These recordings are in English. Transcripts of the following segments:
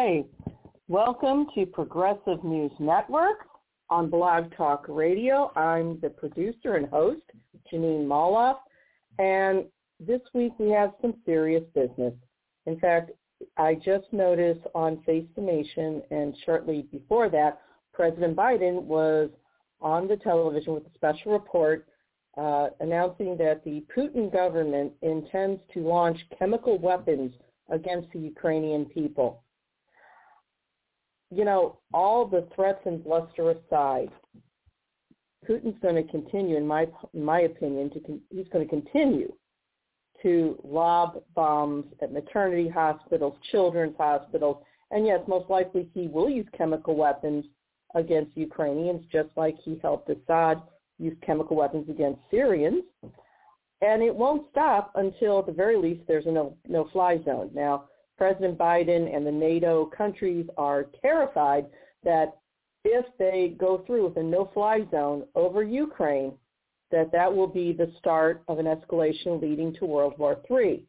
Okay. Welcome to Progressive News Network on Blog Talk Radio. I'm the producer and host, Jeanine Molloff, and this week we have some serious business. In fact, I just noticed on Face the Nation and shortly before that, President Biden was on the television with a special report uh, announcing that the Putin government intends to launch chemical weapons against the Ukrainian people. You know, all the threats and bluster aside, Putin's going to continue, in my in my opinion, to he's going to continue to lob bombs at maternity hospitals, children's hospitals, and yes, most likely he will use chemical weapons against Ukrainians, just like he helped Assad use chemical weapons against Syrians. And it won't stop until, at the very least, there's a no, no-fly zone. Now, President Biden and the NATO countries are terrified that if they go through with a no-fly zone over Ukraine, that that will be the start of an escalation leading to World War III.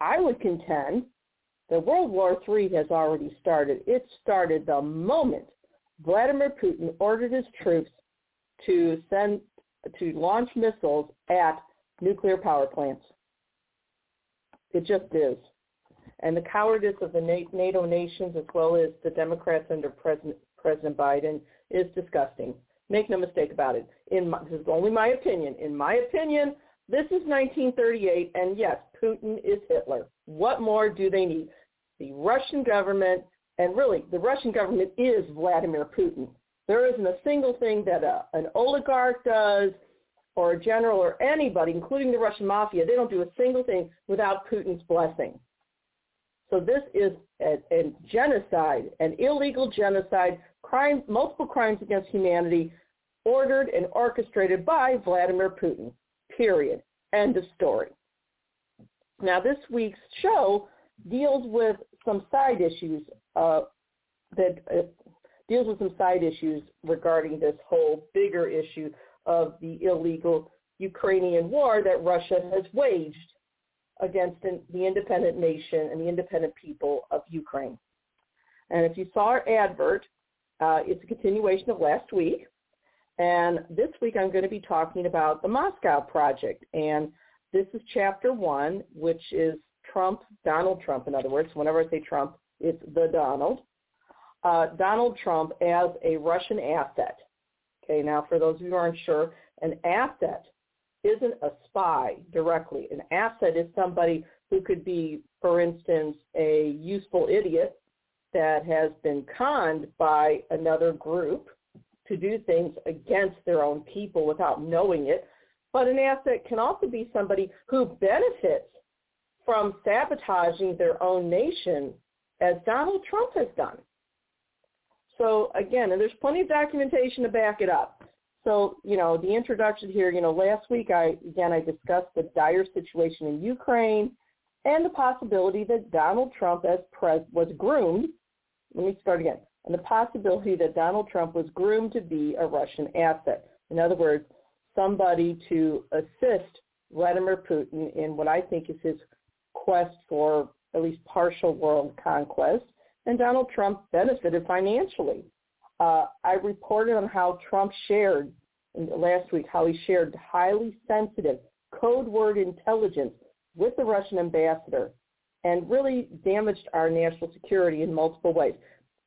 I would contend that World War III has already started. It started the moment Vladimir Putin ordered his troops to send to launch missiles at nuclear power plants. It just is. And the cowardice of the NATO nations as well as the Democrats under President, President Biden is disgusting. Make no mistake about it. In my, this is only my opinion. In my opinion, this is 1938, and yes, Putin is Hitler. What more do they need? The Russian government, and really, the Russian government is Vladimir Putin. There isn't a single thing that a, an oligarch does or a general or anybody, including the Russian mafia, they don't do a single thing without Putin's blessing. So this is a, a genocide, an illegal genocide, crime, multiple crimes against humanity, ordered and orchestrated by Vladimir Putin. Period. End of story. Now this week's show deals with some side issues uh, that uh, deals with some side issues regarding this whole bigger issue of the illegal Ukrainian war that Russia has waged against the independent nation and the independent people of Ukraine. And if you saw our advert, uh, it's a continuation of last week. And this week I'm going to be talking about the Moscow Project. And this is chapter one, which is Trump, Donald Trump, in other words. Whenever I say Trump, it's the Donald uh, Donald Trump as a Russian asset. Okay, now for those of you who aren't sure, an asset isn't a spy directly. An asset is somebody who could be, for instance, a useful idiot that has been conned by another group to do things against their own people without knowing it. But an asset can also be somebody who benefits from sabotaging their own nation, as Donald Trump has done. So again, and there's plenty of documentation to back it up. So, you know, the introduction here, you know, last week I again I discussed the dire situation in Ukraine and the possibility that Donald Trump as pres was groomed. Let me start again. And the possibility that Donald Trump was groomed to be a Russian asset. In other words, somebody to assist Vladimir Putin in what I think is his quest for at least partial world conquest and Donald Trump benefited financially. Uh, I reported on how Trump shared last week how he shared highly sensitive code word intelligence with the Russian ambassador and really damaged our national security in multiple ways.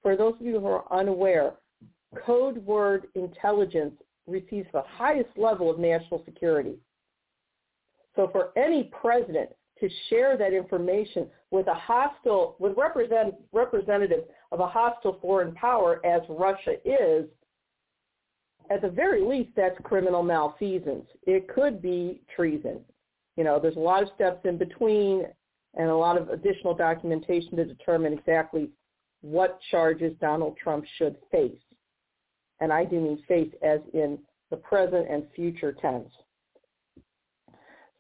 For those of you who are unaware, code word intelligence receives the highest level of national security. So for any president to share that information with a hostile, with represent, representative of a hostile foreign power as Russia is, at the very least, that's criminal malfeasance. It could be treason. You know, there's a lot of steps in between and a lot of additional documentation to determine exactly what charges Donald Trump should face. And I do mean face as in the present and future tense.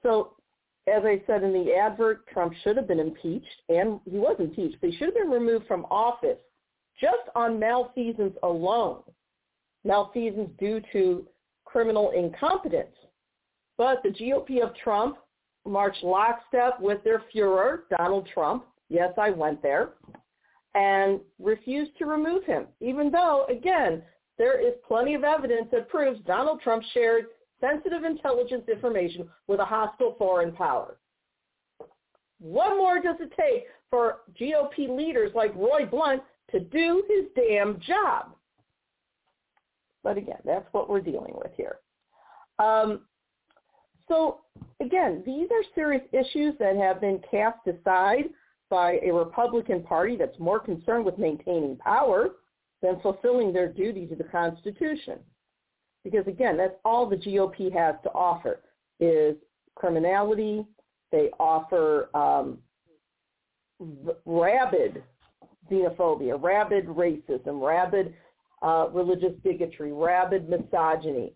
So as I said in the advert, Trump should have been impeached, and he was impeached, but he should have been removed from office just on malfeasance alone, malfeasance due to criminal incompetence. But the GOP of Trump marched lockstep with their Fuhrer, Donald Trump. Yes, I went there. and refused to remove him, even though, again, there is plenty of evidence that proves Donald Trump shared sensitive intelligence information with a hostile foreign power. What more does it take for GOP leaders like Roy Blunt to do his damn job? But again, that's what we're dealing with here. Um, so again, these are serious issues that have been cast aside by a Republican Party that's more concerned with maintaining power than fulfilling their duty to the Constitution. Because again, that's all the GOP has to offer is criminality. They offer um, rabid xenophobia, rabid racism, rabid uh, religious bigotry, rabid misogyny.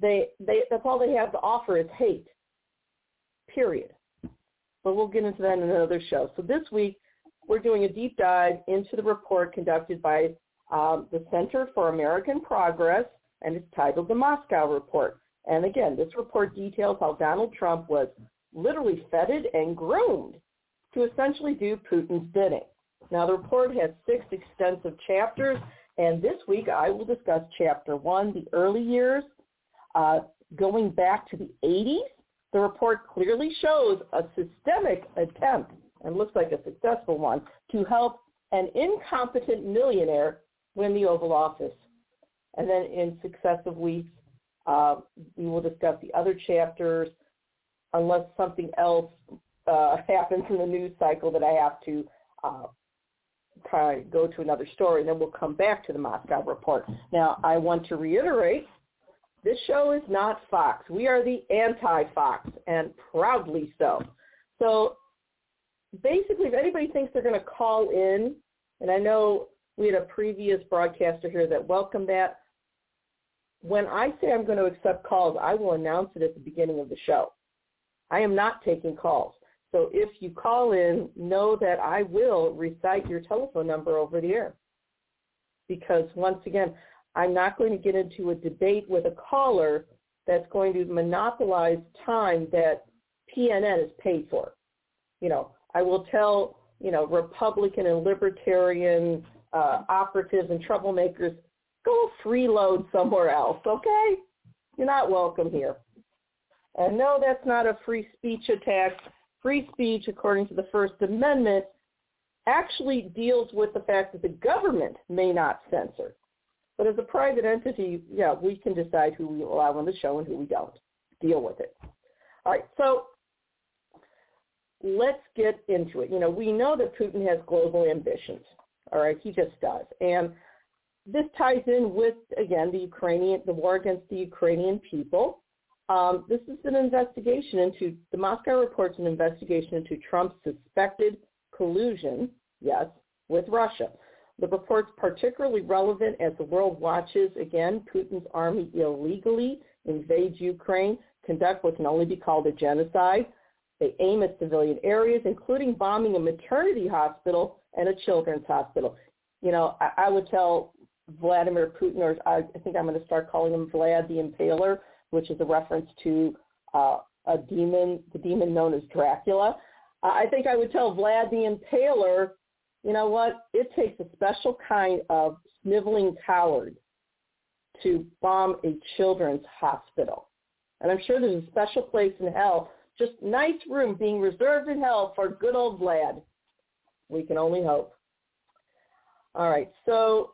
They, they, that's all they have to offer is hate, period. But we'll get into that in another show. So this week, we're doing a deep dive into the report conducted by um, the Center for American Progress, and it's titled the Moscow Report. And again, this report details how Donald Trump was literally feted and groomed to essentially do Putin's bidding. Now, the report has six extensive chapters, and this week I will discuss Chapter 1, the early years. Uh, going back to the 80s, the report clearly shows a systemic attempt, and looks like a successful one, to help an incompetent millionaire win the Oval Office. And then in successive weeks, uh, we will discuss the other chapters unless something else uh, happens in the news cycle that I have to uh, try go to another story, and then we'll come back to the Moscow report. Now, I want to reiterate, this show is not Fox. We are the anti-Fox, and proudly so. So basically, if anybody thinks they're going to call in, and I know we had a previous broadcaster here that welcomed that. When I say I'm going to accept calls, I will announce it at the beginning of the show. I am not taking calls. So if you call in, know that I will recite your telephone number over the air. Because once again, I'm not going to get into a debate with a caller that's going to monopolize time that PNN is paid for. You know, I will tell, you know, Republican and Libertarian uh, operatives and troublemakers, go freeload somewhere else, okay? You're not welcome here. And no, that's not a free speech attack. Free speech, according to the First Amendment, actually deals with the fact that the government may not censor. But as a private entity, yeah, we can decide who we allow on the show and who we don't. Deal with it. All right, so let's get into it. You know, we know that Putin has global ambitions. All right, he just does. And this ties in with, again, the Ukrainian, the war against the Ukrainian people. Um, this is an investigation into, the Moscow report's an investigation into Trump's suspected collusion, yes, with Russia. The report's particularly relevant as the world watches, again, Putin's army illegally invade Ukraine, conduct what can only be called a genocide. They aim at civilian areas, including bombing a maternity hospital and a children's hospital. You know, I, I would tell Vladimir Putin, or I, I think I'm going to start calling him Vlad the Impaler, which is a reference to uh, a demon, the demon known as Dracula. I think I would tell Vlad the Impaler, you know what? It takes a special kind of sniveling coward to bomb a children's hospital. And I'm sure there's a special place in hell, just nice room being reserved in hell for good old Vlad. We can only hope. All right. So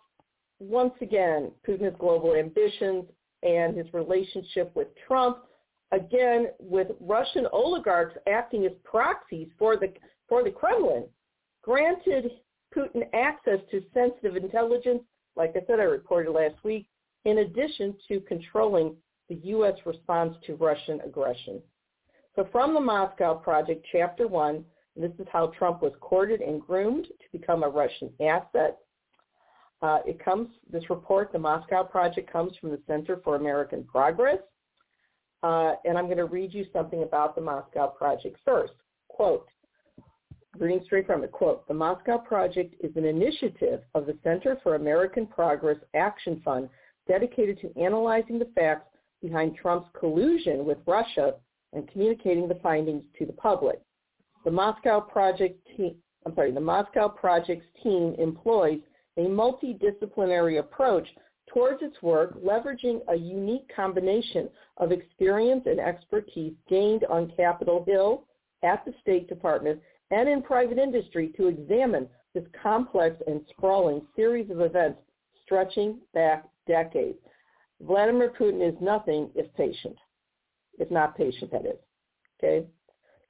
once again, Putin's global ambitions and his relationship with Trump, again, with Russian oligarchs acting as proxies for the, for the Kremlin, granted Putin access to sensitive intelligence, like I said, I reported last week, in addition to controlling the U.S. response to Russian aggression. So from the Moscow Project, Chapter 1, this is how Trump was courted and groomed to become a Russian asset. Uh, it comes, this report, the Moscow Project, comes from the Center for American Progress. Uh, and I'm going to read you something about the Moscow Project first. Quote, reading straight from it, quote, the Moscow Project is an initiative of the Center for American Progress Action Fund dedicated to analyzing the facts behind Trump's collusion with Russia and communicating the findings to the public. The Moscow Project team, I'm sorry, the Moscow Project's team employs a multidisciplinary approach towards its work, leveraging a unique combination of experience and expertise gained on Capitol Hill, at the State Department, and in private industry to examine this complex and sprawling series of events stretching back decades. Vladimir Putin is nothing if patient. If not patient, that is. Okay?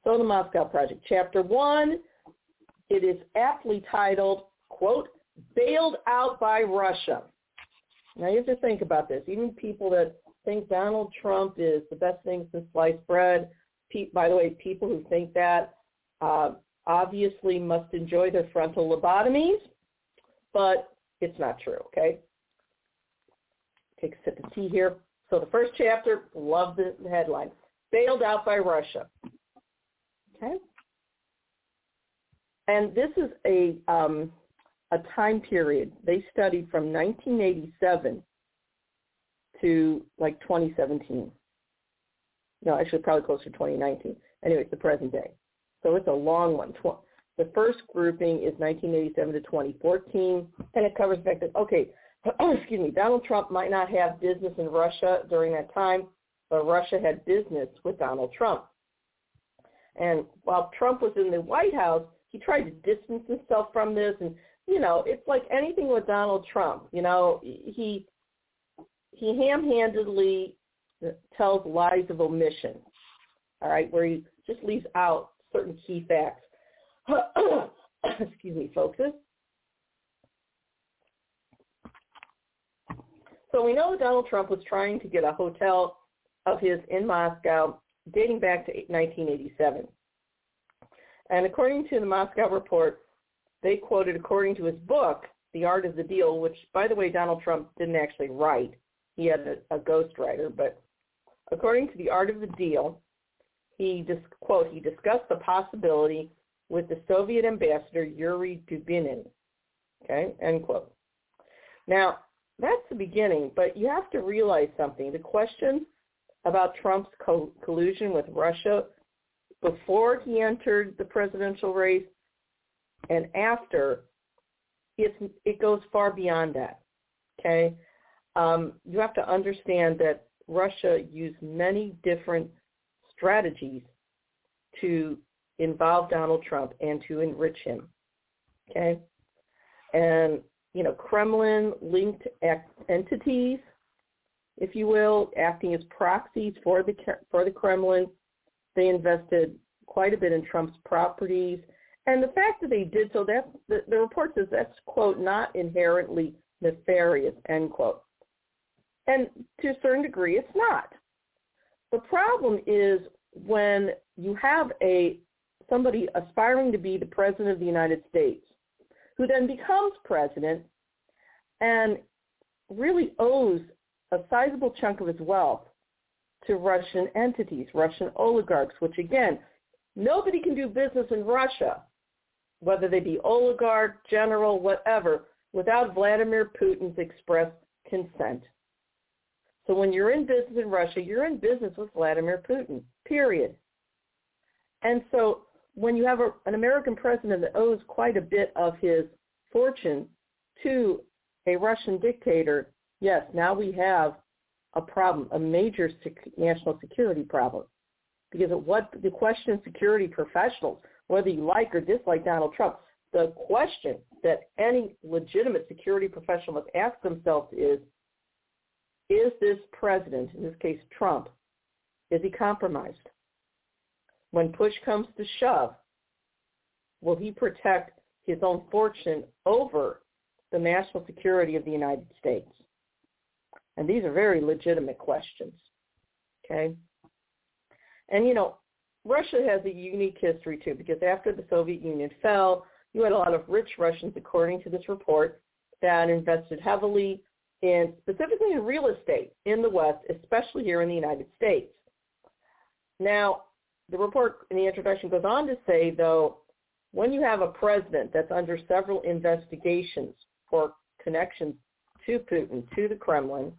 So the Moscow Project. Chapter 1, it is aptly titled, quote, Bailed Out by Russia. Now you have to think about this. Even people that think Donald Trump is the best thing since sliced bread, by the way, people who think that uh, obviously must enjoy their frontal lobotomies, but it's not true, okay? Take a sip of tea here. So the first chapter, love the headline, bailed out by Russia. Okay? And this is a um, a time period they studied from 1987 to like 2017. No, actually probably closer to 2019. Anyway, it's the present day. So it's a long one. The first grouping is 1987 to 2014, and it covers fact that, okay, excuse me, Donald Trump might not have business in Russia during that time, but Russia had business with Donald Trump. And while Trump was in the White House, he tried to distance himself from this. And, you know, it's like anything with Donald Trump. You know, he he ham-handedly tells lies of omission, all right, where he just leaves out certain key facts. Excuse me, folks. So we know Donald Trump was trying to get a hotel of his in Moscow dating back to 1987. And according to the Moscow report, they quoted, according to his book, The Art of the Deal, which, by the way, Donald Trump didn't actually write. He had a, a ghostwriter. But according to The Art of the Deal, he, quote, he discussed the possibility with the Soviet ambassador Yuri Dubinin. Okay, end quote. Now, that's the beginning, but you have to realize something. The question about Trump's co- collusion with Russia before he entered the presidential race and after, it's, it goes far beyond that. Okay? Um, you have to understand that Russia used many different strategies to involve Donald Trump and to enrich him. Okay? And, you know, Kremlin-linked entities, if you will, acting as proxies for the, for the Kremlin, they invested quite a bit in Trump's properties. And the fact that they did so, that the, the report says that's, quote, not inherently nefarious, end quote. And to a certain degree, it's not. The problem is when you have a somebody aspiring to be the president of the United States, who then becomes president and really owes a sizable chunk of his wealth to Russian entities, Russian oligarchs, which again, nobody can do business in Russia, whether they be oligarch, general, whatever, without Vladimir Putin's express consent. So when you're in business in Russia, you're in business with Vladimir Putin, period. And so when you have a, an American president that owes quite a bit of his fortune to a Russian dictator, yes, now we have a problem, a major sec- national security problem. Because what the question of security professionals, whether you like or dislike Donald Trump, the question that any legitimate security professional must ask themselves is, is this president, in this case Trump, is he compromised? When push comes to shove, will he protect his own fortune over the national security of the United States? And these are very legitimate questions. Okay? And you know, Russia has a unique history too, because after the Soviet Union fell, you had a lot of rich Russians, according to this report, that invested heavily in specifically in real estate in the West, especially here in the United States. Now, the report in the introduction goes on to say, though, when you have a president that's under several investigations for connections to Putin, to the Kremlin,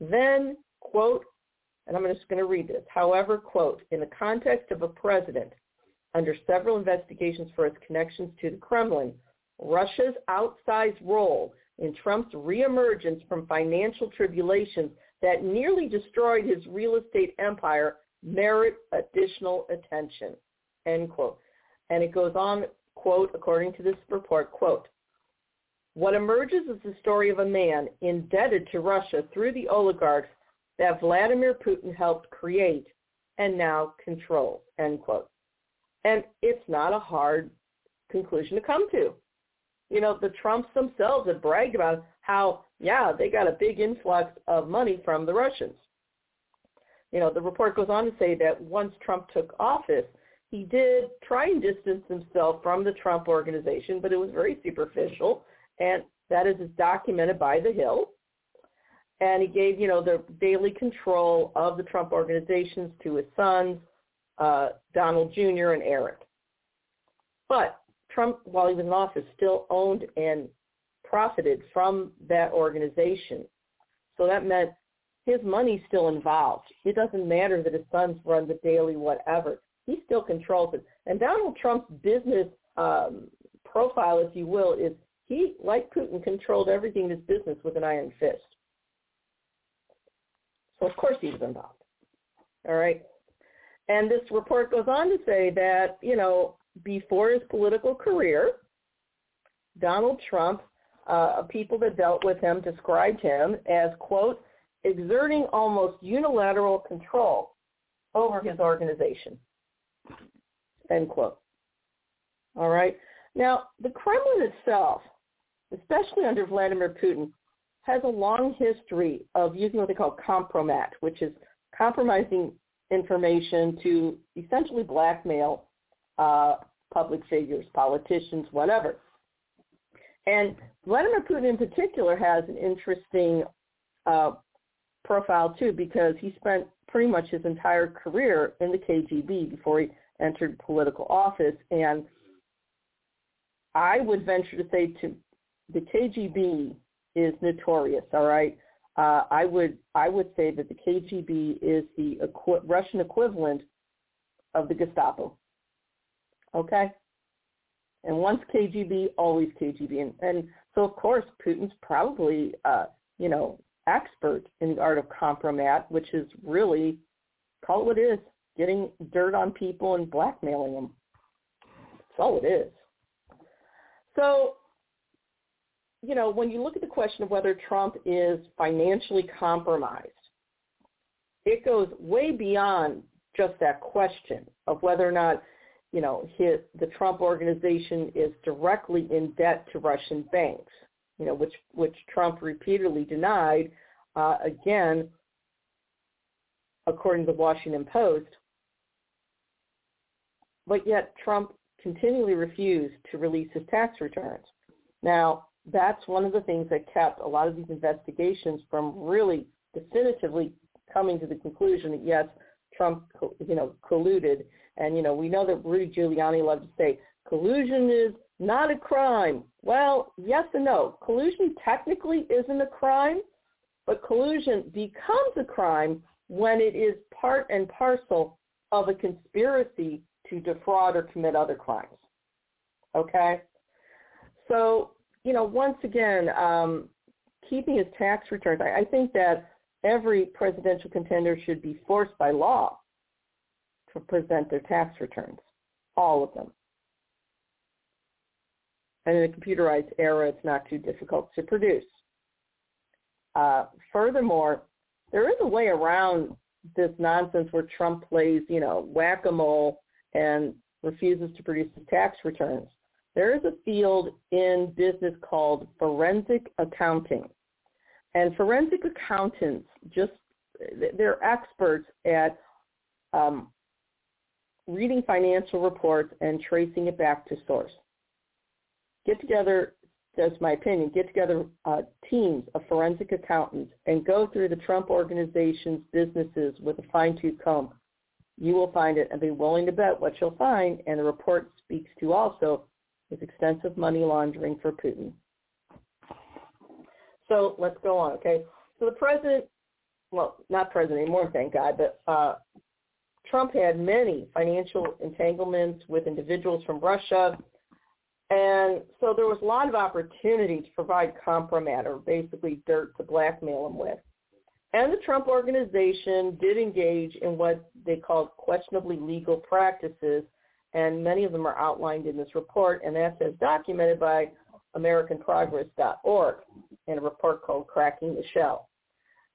then, quote, and I'm just going to read this, however, quote, in the context of a president under several investigations for its connections to the Kremlin, Russia's outsized role in Trump's reemergence from financial tribulations that nearly destroyed his real estate empire merit additional attention, end quote. And it goes on, quote, according to this report, quote, what emerges is the story of a man indebted to Russia through the oligarchs that Vladimir Putin helped create and now control, end quote. And it's not a hard conclusion to come to. You know, the Trumps themselves have bragged about how, yeah, they got a big influx of money from the Russians. You know, the report goes on to say that once Trump took office, he did try and distance himself from the Trump organization, but it was very superficial and that is documented by The Hill. And he gave, you know, the daily control of the Trump organizations to his sons, uh, Donald Jr. and Eric. But Trump, while he was in office, still owned and profited from that organization. So that meant his money's still involved. It doesn't matter that his sons run the daily whatever. He still controls it. And Donald Trump's business um, profile, if you will, is he, like Putin, controlled everything in his business with an iron fist. So of course he was involved. All right. And this report goes on to say that, you know, before his political career, Donald Trump, uh, people that dealt with him described him as, quote, exerting almost unilateral control over his organization, end quote. All right. Now, the Kremlin itself especially under Vladimir Putin, has a long history of using what they call compromat, which is compromising information to essentially blackmail uh, public figures, politicians, whatever. And Vladimir Putin in particular has an interesting uh, profile too because he spent pretty much his entire career in the KGB before he entered political office. And I would venture to say to the KGB is notorious. All right, uh, I would I would say that the KGB is the equi- Russian equivalent of the Gestapo. Okay, and once KGB, always KGB, and, and so of course Putin's probably uh, you know expert in the art of compromat, which is really call it what it is, getting dirt on people and blackmailing them. That's all it is. So you know, when you look at the question of whether Trump is financially compromised, it goes way beyond just that question of whether or not, you know, his, the Trump organization is directly in debt to Russian banks, you know, which, which Trump repeatedly denied, uh, again, according to the Washington Post. But yet Trump continually refused to release his tax returns. Now, that's one of the things that kept a lot of these investigations from really definitively coming to the conclusion that yes, Trump, you know, colluded. And you know, we know that Rudy Giuliani loved to say collusion is not a crime. Well, yes and no. Collusion technically isn't a crime, but collusion becomes a crime when it is part and parcel of a conspiracy to defraud or commit other crimes. Okay? So you know, once again, um, keeping his tax returns, I, I think that every presidential contender should be forced by law to present their tax returns, all of them. And in a computerized era, it's not too difficult to produce. Uh, furthermore, there is a way around this nonsense where Trump plays, you know, whack-a-mole and refuses to produce his tax returns. There is a field in business called forensic accounting. And forensic accountants just, they're experts at um, reading financial reports and tracing it back to source. Get together, that's my opinion, get together uh, teams of forensic accountants and go through the Trump organization's businesses with a fine-tooth comb. You will find it and be willing to bet what you'll find, and the report speaks to also is extensive money laundering for Putin. So let's go on, okay? So the president, well, not president anymore, thank God, but uh, Trump had many financial entanglements with individuals from Russia. And so there was a lot of opportunity to provide compromat or basically dirt to blackmail him with. And the Trump organization did engage in what they called questionably legal practices, and many of them are outlined in this report, and that's as documented by AmericanProgress.org in a report called Cracking the Shell.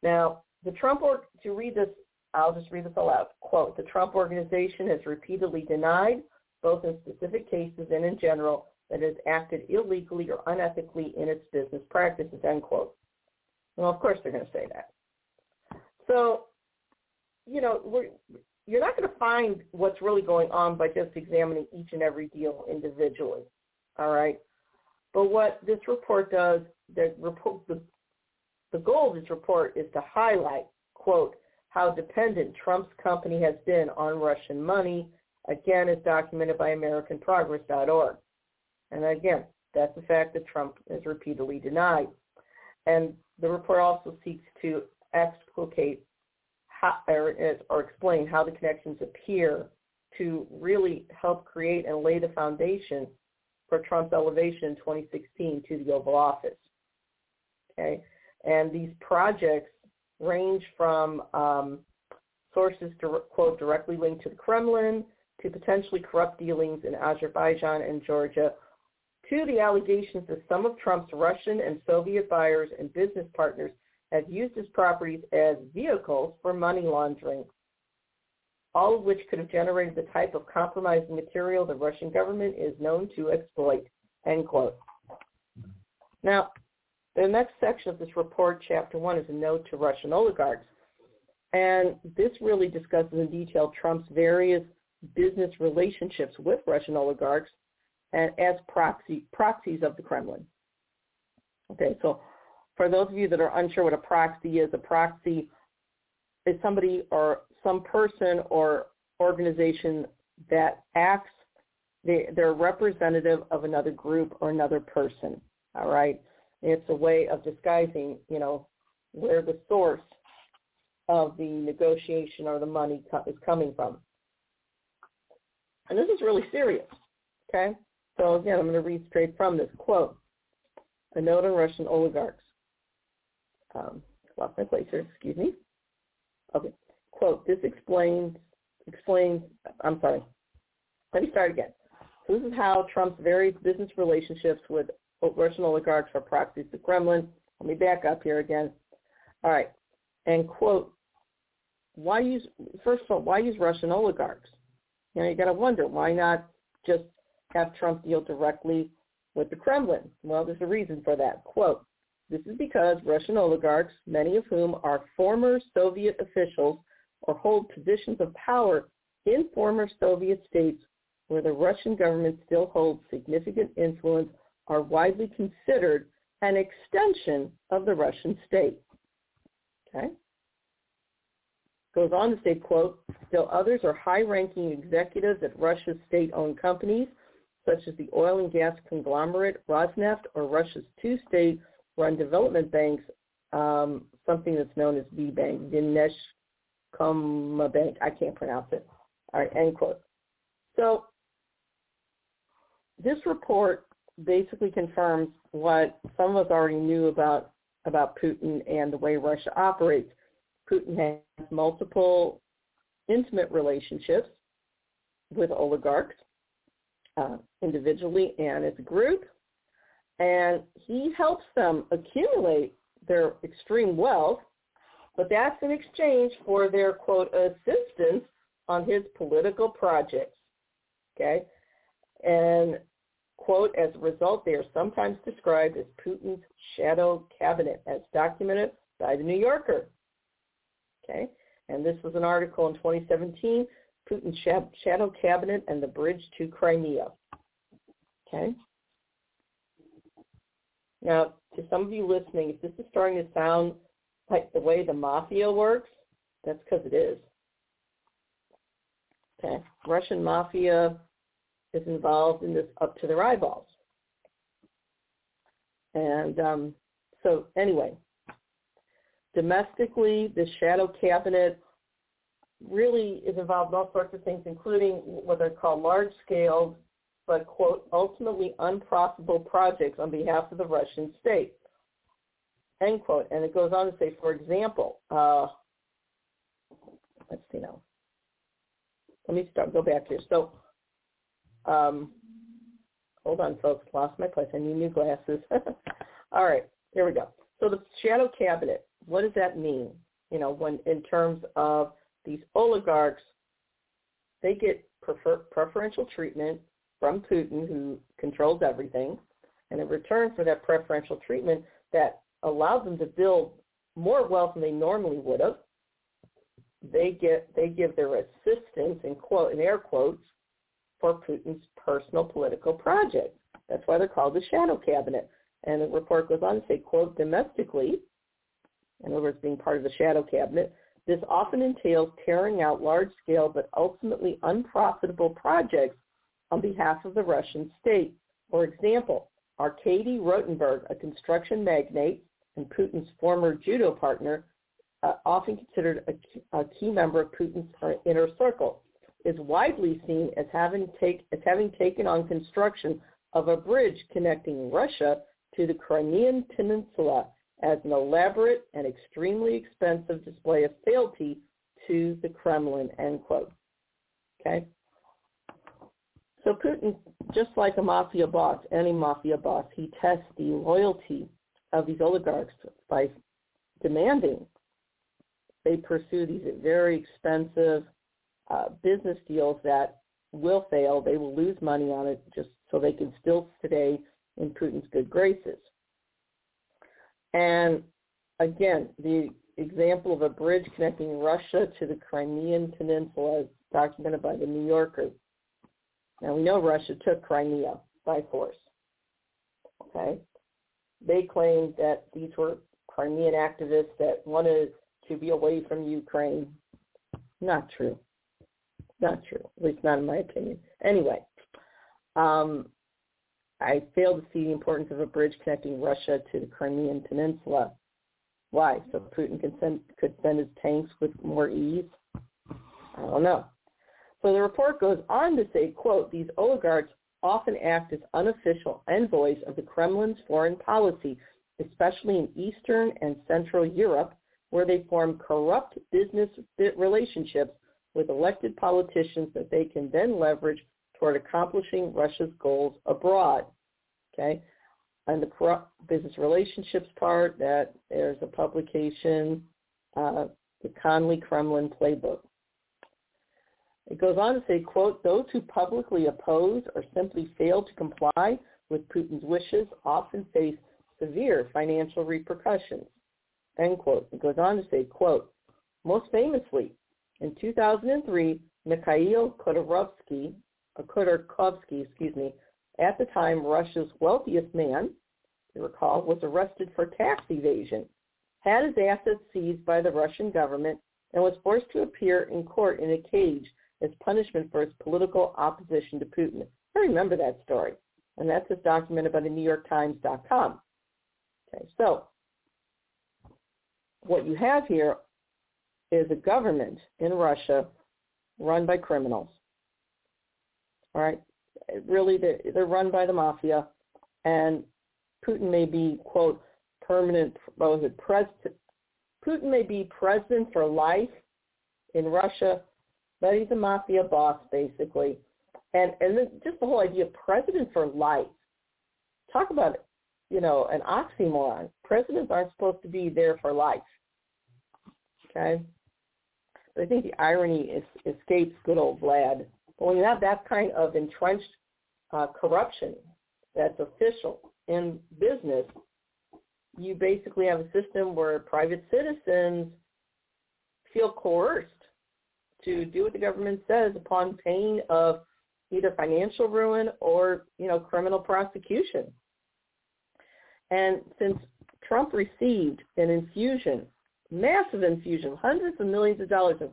Now, the Trump, or- to read this, I'll just read this aloud. Quote, the Trump organization has repeatedly denied, both in specific cases and in general, that it has acted illegally or unethically in its business practices, end quote. Well, of course they're going to say that. So, you know, we're, you're not going to find what's really going on by just examining each and every deal individually. All right. But what this report does, the, report, the, the goal of this report is to highlight, quote, how dependent Trump's company has been on Russian money, again, as documented by AmericanProgress.org. And again, that's a fact that Trump has repeatedly denied. And the report also seeks to explicate how, or, or explain how the connections appear to really help create and lay the foundation for Trump's elevation in 2016 to the Oval Office. Okay, and these projects range from um, sources to quote directly linked to the Kremlin to potentially corrupt dealings in Azerbaijan and Georgia to the allegations that some of Trump's Russian and Soviet buyers and business partners have used his properties as vehicles for money laundering, all of which could have generated the type of compromising material the Russian government is known to exploit, end quote. Now, the next section of this report, chapter one, is a note to Russian oligarchs. And this really discusses in detail Trump's various business relationships with Russian oligarchs and as proxy, proxies of the Kremlin. Okay, so for those of you that are unsure what a proxy is, a proxy is somebody or some person or organization that acts, they, they're representative of another group or another person. All right, it's a way of disguising, you know, where the source of the negotiation or the money is coming from. And this is really serious. Okay, so again, I'm going to read straight from this quote: "A note on Russian oligarchs." Um, lost my place here, excuse me. Okay, quote, this explains, explains, I'm sorry, let me start again. So this is how Trump's various business relationships with Russian oligarchs are proxies to Kremlin. Let me back up here again. All right, and quote, why use, first of all, why use Russian oligarchs? You know, you got to wonder, why not just have Trump deal directly with the Kremlin? Well, there's a reason for that. Quote, this is because Russian oligarchs, many of whom are former Soviet officials or hold positions of power in former Soviet states where the Russian government still holds significant influence, are widely considered an extension of the Russian state. Okay? Goes on to say, quote, still others are high-ranking executives at Russia's state-owned companies, such as the oil and gas conglomerate Rosneft or Russia's two state run development banks, um, something that's known as B Bank, Dinesh Bank. I can't pronounce it. All right, end quote. So this report basically confirms what some of us already knew about about Putin and the way Russia operates. Putin has multiple intimate relationships with oligarchs uh, individually and as a group and he helps them accumulate their extreme wealth, but that's in exchange for their, quote, assistance on his political projects. Okay? And, quote, as a result, they are sometimes described as Putin's shadow cabinet, as documented by the New Yorker. Okay? And this was an article in 2017, Putin's shadow cabinet and the bridge to Crimea. Okay? Now, to some of you listening, if this is starting to sound like the way the mafia works, that's because it is. Okay, Russian mafia is involved in this up to their eyeballs. And um, so anyway, domestically, the shadow cabinet really is involved in all sorts of things, including what are called large-scale but, quote, ultimately unprofitable projects on behalf of the Russian state, end quote. And it goes on to say, for example, uh, let's see now. Let me start, go back here. So, um, hold on, folks. Lost my place. I need new glasses. All right, here we go. So the shadow cabinet, what does that mean? You know, when in terms of these oligarchs, they get prefer, preferential treatment from Putin, who controls everything, and in return for that preferential treatment, that allows them to build more wealth than they normally would have. They get they give their assistance in quote in air quotes for Putin's personal political project. That's why they're called the shadow cabinet. And the report goes on to say, quote, domestically, in other words, being part of the shadow cabinet, this often entails carrying out large-scale but ultimately unprofitable projects on behalf of the Russian state. For example, Arkady Rotenberg, a construction magnate and Putin's former judo partner, uh, often considered a, a, key member of Putin's inner circle, is widely seen as having, take, as having taken on construction of a bridge connecting Russia to the Crimean Peninsula as an elaborate and extremely expensive display of fealty to the Kremlin, end quote. Okay? So Putin, just like a mafia boss, any mafia boss, he tests the loyalty of these oligarchs by demanding they pursue these very expensive uh, business deals that will fail. They will lose money on it just so they can still stay in Putin's good graces. And again, the example of a bridge connecting Russia to the Crimean Peninsula is documented by the New Yorker. Now we know Russia took Crimea by force. Okay? They claimed that these were Crimean activists that wanted to be away from Ukraine. Not true. Not true, at least not in my opinion. Anyway, um, I fail to see the importance of a bridge connecting Russia to the Crimean Peninsula. Why? So Putin can send, could send his tanks with more ease? I don't know. So the report goes on to say, quote, these oligarchs often act as unofficial envoys of the Kremlin's foreign policy, especially in Eastern and Central Europe, where they form corrupt business relationships with elected politicians that they can then leverage toward accomplishing Russia's goals abroad. Okay? And the corrupt business relationships part, that there's a publication, uh, the Conley Kremlin Playbook. It goes on to say, quote, those who publicly oppose or simply fail to comply with Putin's wishes often face severe financial repercussions, end quote. It goes on to say, quote, most famously, in 2003, Mikhail Khodorkovsky, uh, Khodorkovsky, excuse me, at the time Russia's wealthiest man, you recall, was arrested for tax evasion, had his assets seized by the Russian government, and was forced to appear in court in a cage as punishment for his political opposition to Putin. I remember that story, and that's as documented by the New York Times.com. Okay, so what you have here is a government in Russia run by criminals all right, really they're, they're run by the mafia, and Putin may be quote permanent. What was it? President. Putin may be president for life in Russia, but he's a mafia boss basically, and and just the whole idea of president for life. Talk about you know an oxymoron. Presidents aren't supposed to be there for life. Okay. But I think the irony is, escapes good old Vlad but when you have that kind of entrenched uh, corruption that's official in business, you basically have a system where private citizens feel coerced to do what the government says upon pain of either financial ruin or, you know, criminal prosecution. And since Trump received an infusion, massive infusion, hundreds of millions of dollars of,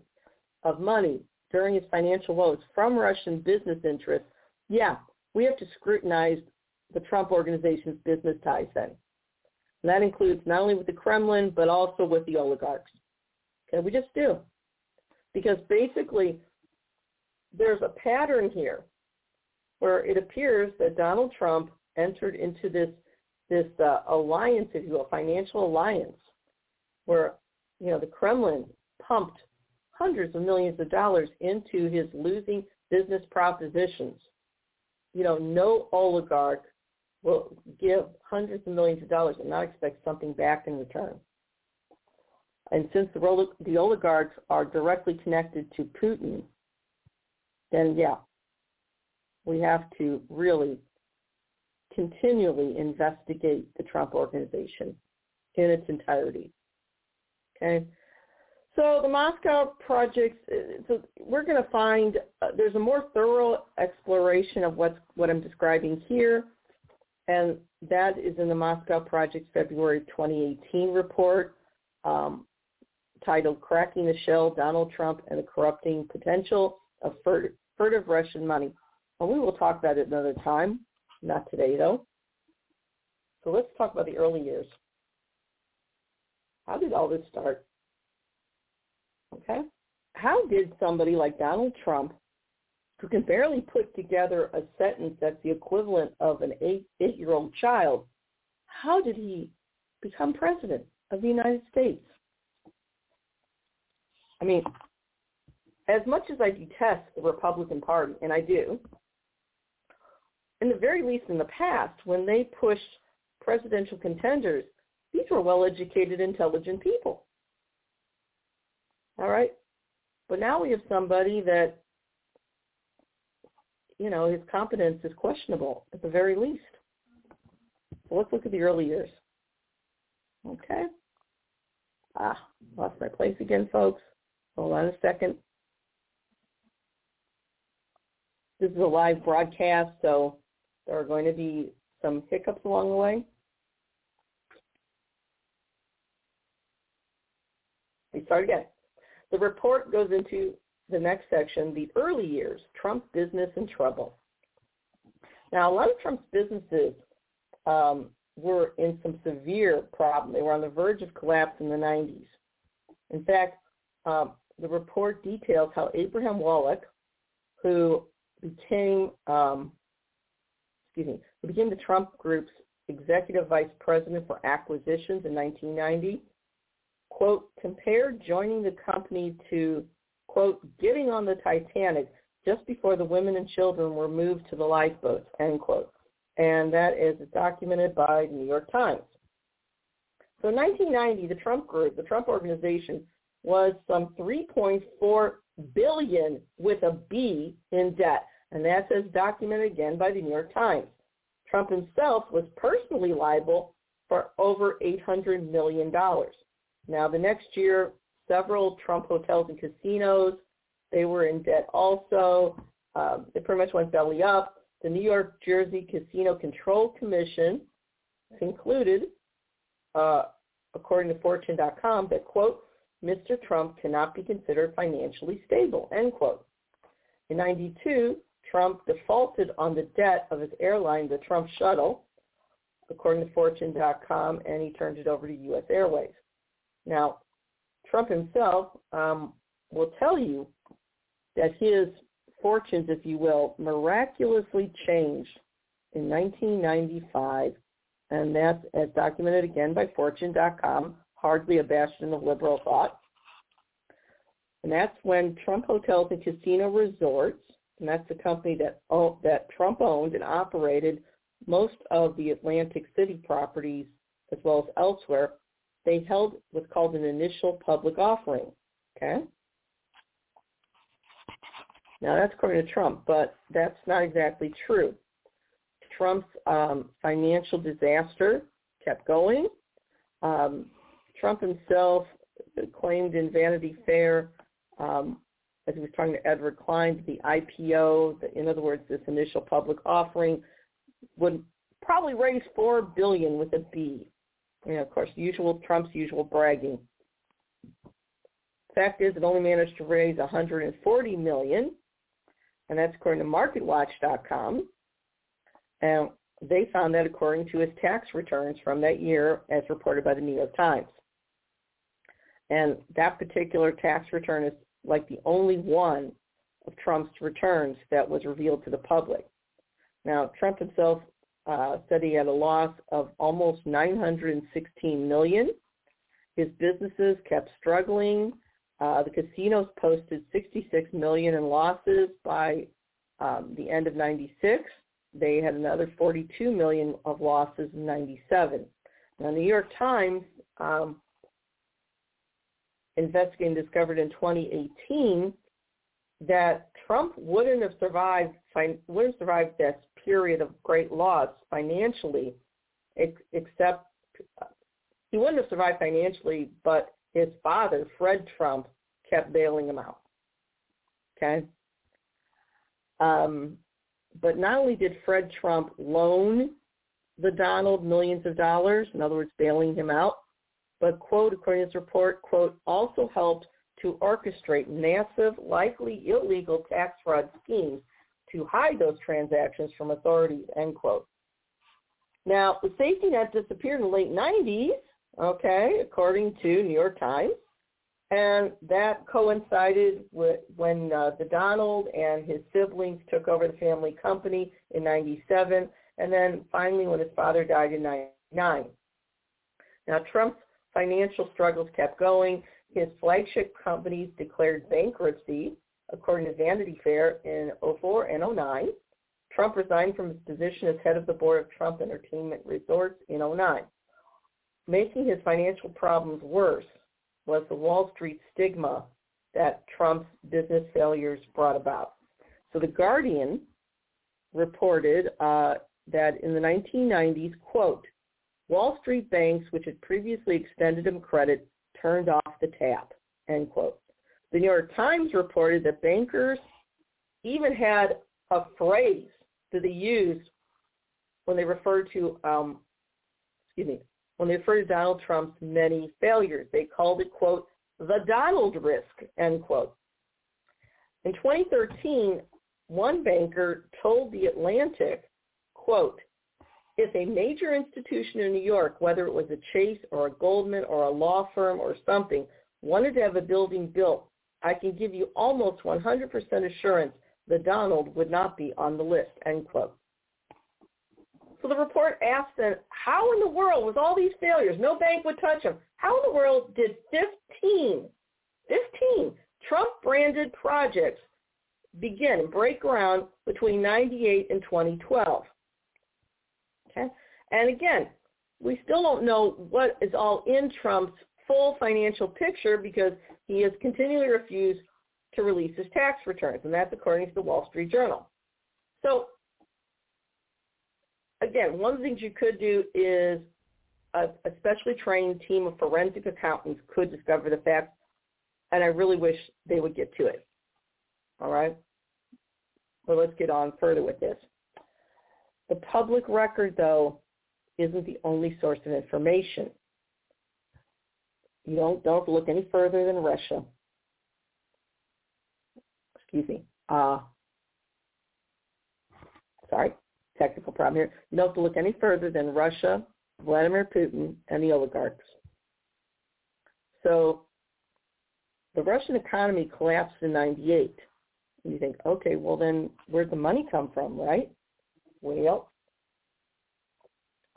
of money during his financial woes from Russian business interests, yeah, we have to scrutinize the Trump organization's business ties then. And that includes not only with the Kremlin, but also with the oligarchs. Okay, we just do. Because basically there's a pattern here where it appears that Donald Trump entered into this this uh, alliance, if you will, financial alliance, where you know the Kremlin pumped hundreds of millions of dollars into his losing business propositions. You know, no oligarch will give hundreds of millions of dollars and not expect something back in return. And since the, the oligarchs are directly connected to Putin, then yeah, we have to really continually investigate the Trump organization in its entirety. Okay? So the Moscow projects, uh, so we're going to find uh, there's a more thorough exploration of what's, what I'm describing here, and that is in the Moscow Project's February 2018 report um, titled Cracking the Shell, Donald Trump and the Corrupting Potential of Furtive Russian Money. And we will talk about it another time, not today though. So let's talk about the early years. How did all this start? Okay. How did somebody like Donald Trump, who can barely put together a sentence that's the equivalent of an eight, eight-year-old child, how did he become president of the United States? I mean, as much as I detest the Republican Party, and I do, in the very least in the past, when they pushed presidential contenders, these were well-educated, intelligent people. All right? But now we have somebody that, you know, his competence is questionable at the very least. So let's look at the early years. Okay? Ah, lost my place again, folks. Hold on a second. This is a live broadcast, so there are going to be some hiccups along the way. We start again. The report goes into the next section, the early years, Trump business and trouble. Now, a lot of Trump's businesses um, were in some severe problem. They were on the verge of collapse in the 90s. In fact, um, the report details how Abraham Wallach, who became, um, excuse me, who became the Trump Group's executive vice president for acquisitions in 1990, quote, compared joining the company to, quote, getting on the Titanic just before the women and children were moved to the lifeboats, end quote. And that is documented by the New York Times. So in 1990, the Trump Group, the Trump Organization, was some 3.4 billion with a B in debt, and that's as documented again by the New York Times. Trump himself was personally liable for over $800 million. Now, the next year, several Trump hotels and casinos, they were in debt also. Um, it pretty much went belly up. The New York Jersey Casino Control Commission concluded, uh, according to Fortune.com, that, quote, Mr. Trump cannot be considered financially stable, end quote. In 92, Trump defaulted on the debt of his airline, the Trump Shuttle, according to Fortune.com, and he turned it over to U.S. Airways. Now, Trump himself um, will tell you that his fortunes, if you will, miraculously changed in 1995, and that's as documented again by Fortune.com hardly a bastion of liberal thought. And that's when Trump Hotels and Casino Resorts, and that's the company that, that Trump owned and operated most of the Atlantic City properties as well as elsewhere, they held what's called an initial public offering. Okay? Now that's according to Trump, but that's not exactly true. Trump's um, financial disaster kept going. Um, Trump himself claimed in Vanity Fair, um, as he was talking to Edward Klein, the IPO, the, in other words, this initial public offering, would probably raise four billion with a B. You of course, usual Trump's usual bragging. Fact is, it only managed to raise 140 million, and that's according to MarketWatch.com. And they found that according to his tax returns from that year, as reported by the New York Times. And that particular tax return is like the only one of Trump's returns that was revealed to the public. Now, Trump himself uh, said he had a loss of almost 916 million. His businesses kept struggling. Uh, the casinos posted 66 million in losses by um, the end of 96. They had another 42 million of losses in 97. Now, New York Times um, investigating discovered in 2018 that Trump wouldn't have survived wouldn't have survived this period of great loss financially, except he wouldn't have survived financially, but his father, Fred Trump, kept bailing him out. Okay. Um, but not only did Fred Trump loan the Donald millions of dollars, in other words, bailing him out, but, quote, according to this report, quote, also helped to orchestrate massive, likely illegal tax fraud schemes to hide those transactions from authorities, end quote. Now, the safety net disappeared in the late 90s, okay, according to New York Times, and that coincided with when uh, the Donald and his siblings took over the family company in 97, and then finally when his father died in 99. Now, Trump's financial struggles kept going. His flagship companies declared bankruptcy, according to Vanity Fair, in 04 and 09. Trump resigned from his position as head of the board of Trump Entertainment Resorts in 09. Making his financial problems worse was the Wall Street stigma that Trump's business failures brought about. So The Guardian reported uh, that in the 1990s, quote, Wall Street banks, which had previously extended him credit, turned off the tap, end quote. The New York Times reported that bankers even had a phrase that they used when they referred to, um, excuse me, when they referred to Donald Trump's many failures. They called it, quote, the Donald risk, end quote. In 2013, one banker told The Atlantic, quote, if a major institution in New York, whether it was a Chase or a Goldman or a law firm or something, wanted to have a building built, I can give you almost 100% assurance the Donald would not be on the list, end quote. So the report asked them, how in the world, with all these failures, no bank would touch them, how in the world did 15, 15 Trump-branded projects begin and break ground between 98 and 2012? Okay? And again, we still don't know what is all in Trump's full financial picture because he has continually refused to release his tax returns, and that's according to the Wall Street Journal. So again, one of the things you could do is a, a specially trained team of forensic accountants could discover the facts, and I really wish they would get to it. All right? But let's get on further with this. The public record, though, isn't the only source of information. You don't, don't look any further than Russia. Excuse me. Uh, sorry, technical problem here. You don't look any further than Russia, Vladimir Putin, and the oligarchs. So the Russian economy collapsed in 98. You think, okay, well then where'd the money come from, right? Well,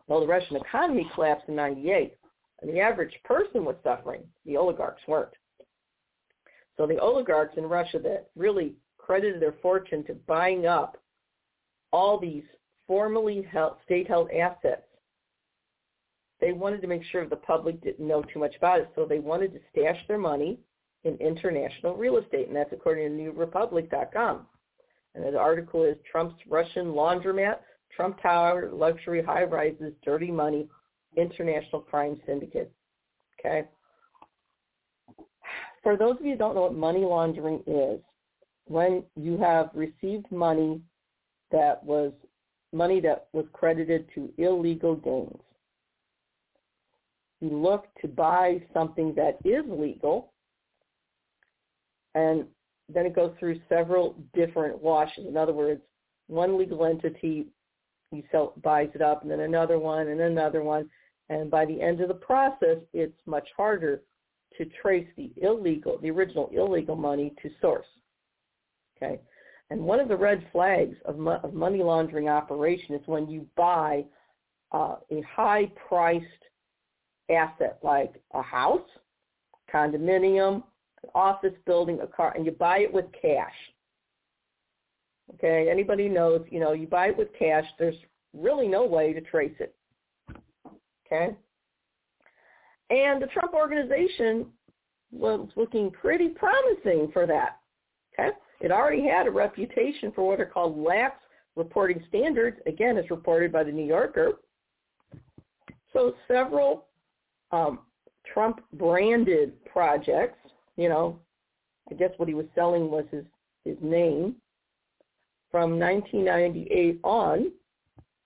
well, the Russian economy collapsed in 98, and the average person was suffering. The oligarchs weren't. So the oligarchs in Russia that really credited their fortune to buying up all these formerly held, state-held assets, they wanted to make sure the public didn't know too much about it. So they wanted to stash their money in international real estate, and that's according to NewRepublic.com. And the article is Trump's Russian laundromat, Trump Tower, luxury high rises, dirty money, international crime syndicate. Okay. For those of you who don't know what money laundering is, when you have received money that was money that was credited to illegal gains, you look to buy something that is legal and then it goes through several different washes. In other words, one legal entity you sell, buys it up, and then another one, and another one, and by the end of the process, it's much harder to trace the illegal, the original illegal money to source. Okay, and one of the red flags of, mo- of money laundering operation is when you buy uh, a high-priced asset like a house, condominium, office building, a car, and you buy it with cash. Okay, anybody knows, you know, you buy it with cash, there's really no way to trace it. Okay? And the Trump organization was looking pretty promising for that. Okay? It already had a reputation for what are called lax reporting standards, again, as reported by the New Yorker. So several um, Trump-branded projects, you know, I guess what he was selling was his, his name, from 1998 on,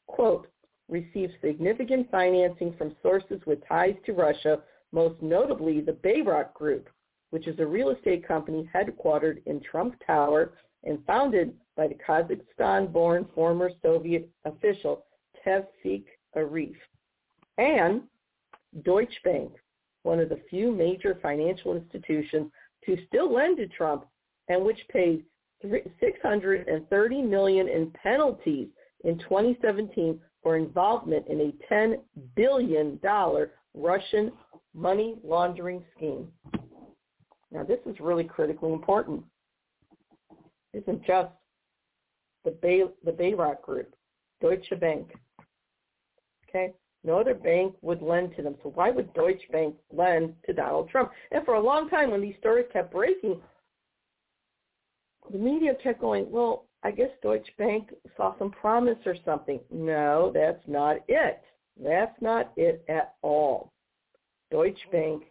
quote, received significant financing from sources with ties to Russia, most notably the Bayrock Group, which is a real estate company headquartered in Trump Tower and founded by the Kazakhstan-born former Soviet official Tevfik Arif, and Deutsche Bank, one of the few major financial institutions to still lend to Trump and which paid 630 million in penalties in 2017 for involvement in a $10 billion Russian money laundering scheme. Now, this is really critically important. Isn't just the Bay, the Bayrock Group, Deutsche Bank. Okay? No other bank would lend to them. So why would Deutsche Bank lend to Donald Trump? And for a long time, when these stories kept breaking, the media kept going, well, I guess Deutsche Bank saw some promise or something. No, that's not it. That's not it at all. Deutsche Bank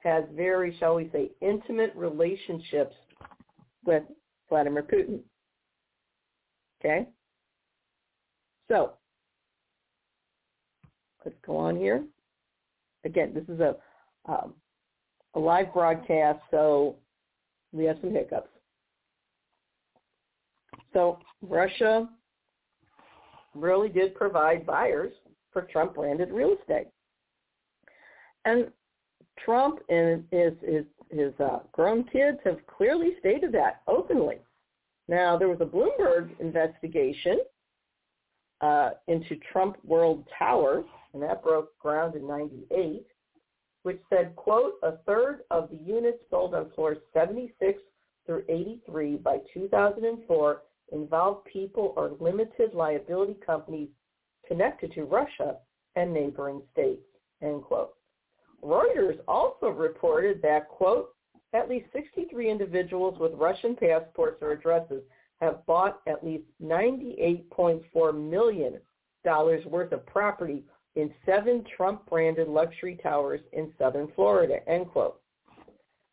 has very, shall we say, intimate relationships with Vladimir Putin. Okay? So, let's go on here. Again, this is a um, a live broadcast, so we have some hiccups. So Russia really did provide buyers for Trump-branded real estate. And Trump and his his, his uh, grown kids have clearly stated that openly. Now there was a Bloomberg investigation uh, into Trump World Tower, and that broke ground in '98, which said, "quote A third of the units sold on floors 76 through 83 by 2004 involved people or limited liability companies connected to Russia and neighboring states, end quote. Reuters also reported that, quote, at least 63 individuals with Russian passports or addresses have bought at least $98.4 million worth of property in seven Trump-branded luxury towers in southern Florida, end quote.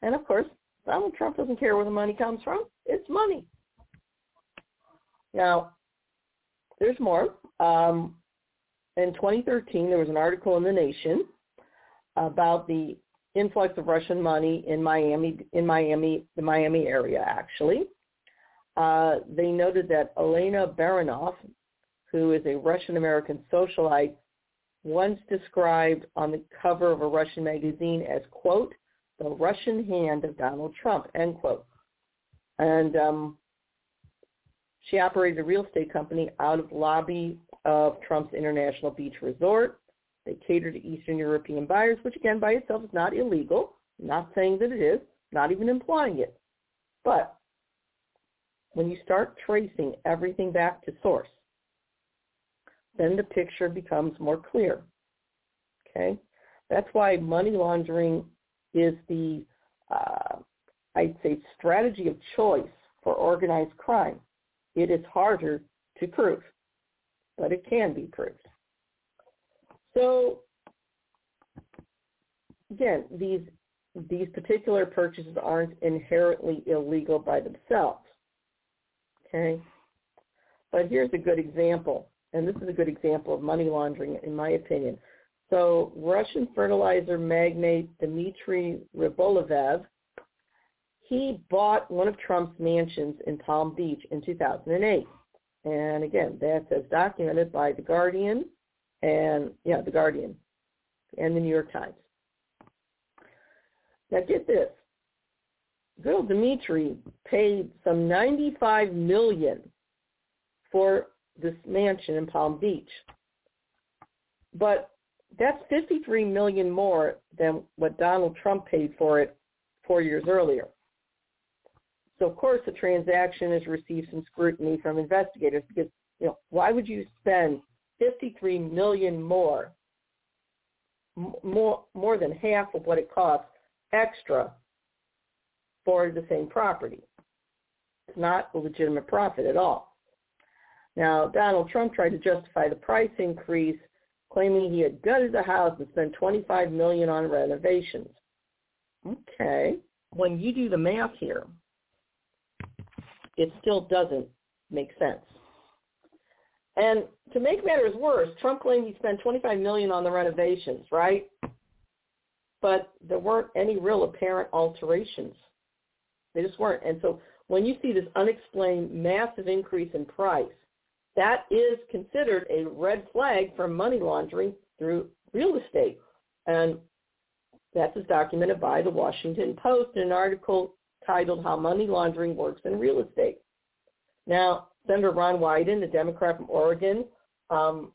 And of course, Donald Trump doesn't care where the money comes from. It's money. Now, there's more. Um, in 2013, there was an article in The Nation about the influx of Russian money in Miami, in Miami, the Miami area, actually. Uh, they noted that Elena Baronov, who is a Russian-American socialite, once described on the cover of a Russian magazine as, quote, the Russian hand of Donald Trump, end quote. And um, she operated a real estate company out of lobby of Trump's International Beach Resort. They cater to Eastern European buyers, which again by itself is not illegal. I'm not saying that it is, not even implying it. But when you start tracing everything back to source, then the picture becomes more clear. Okay? That's why money laundering is the, uh, I'd say, strategy of choice for organized crime. It is harder to prove, but it can be proved. So again, these these particular purchases aren't inherently illegal by themselves. Okay? But here's a good example, and this is a good example of money laundering in my opinion. So Russian fertilizer magnate Dmitry Rybolovlev he bought one of Trump's mansions in Palm Beach in 2008. And again, that's as documented by The Guardian and, yeah, The Guardian and The New York Times. Now get this. Bill Dimitri paid some 95 million for this mansion in Palm Beach. But that's 53 million more than what Donald Trump paid for it 4 years earlier. So of course the transaction has received some scrutiny from investigators because you know why would you spend 53 million more more more than half of what it costs extra for the same property. It's not a legitimate profit at all. Now, Donald Trump tried to justify the price increase, claiming he had gutted the house and spent 25 million on renovations. Okay, when you do the math here, it still doesn't make sense. And to make matters worse, Trump claimed he spent 25 million on the renovations, right? But there weren't any real apparent alterations. They just weren't. And so when you see this unexplained massive increase in price, that is considered a red flag for money laundering through real estate. And that's documented by the Washington Post in an article titled How Money Laundering Works in Real Estate. Now, Senator Ron Wyden, the Democrat from Oregon, um,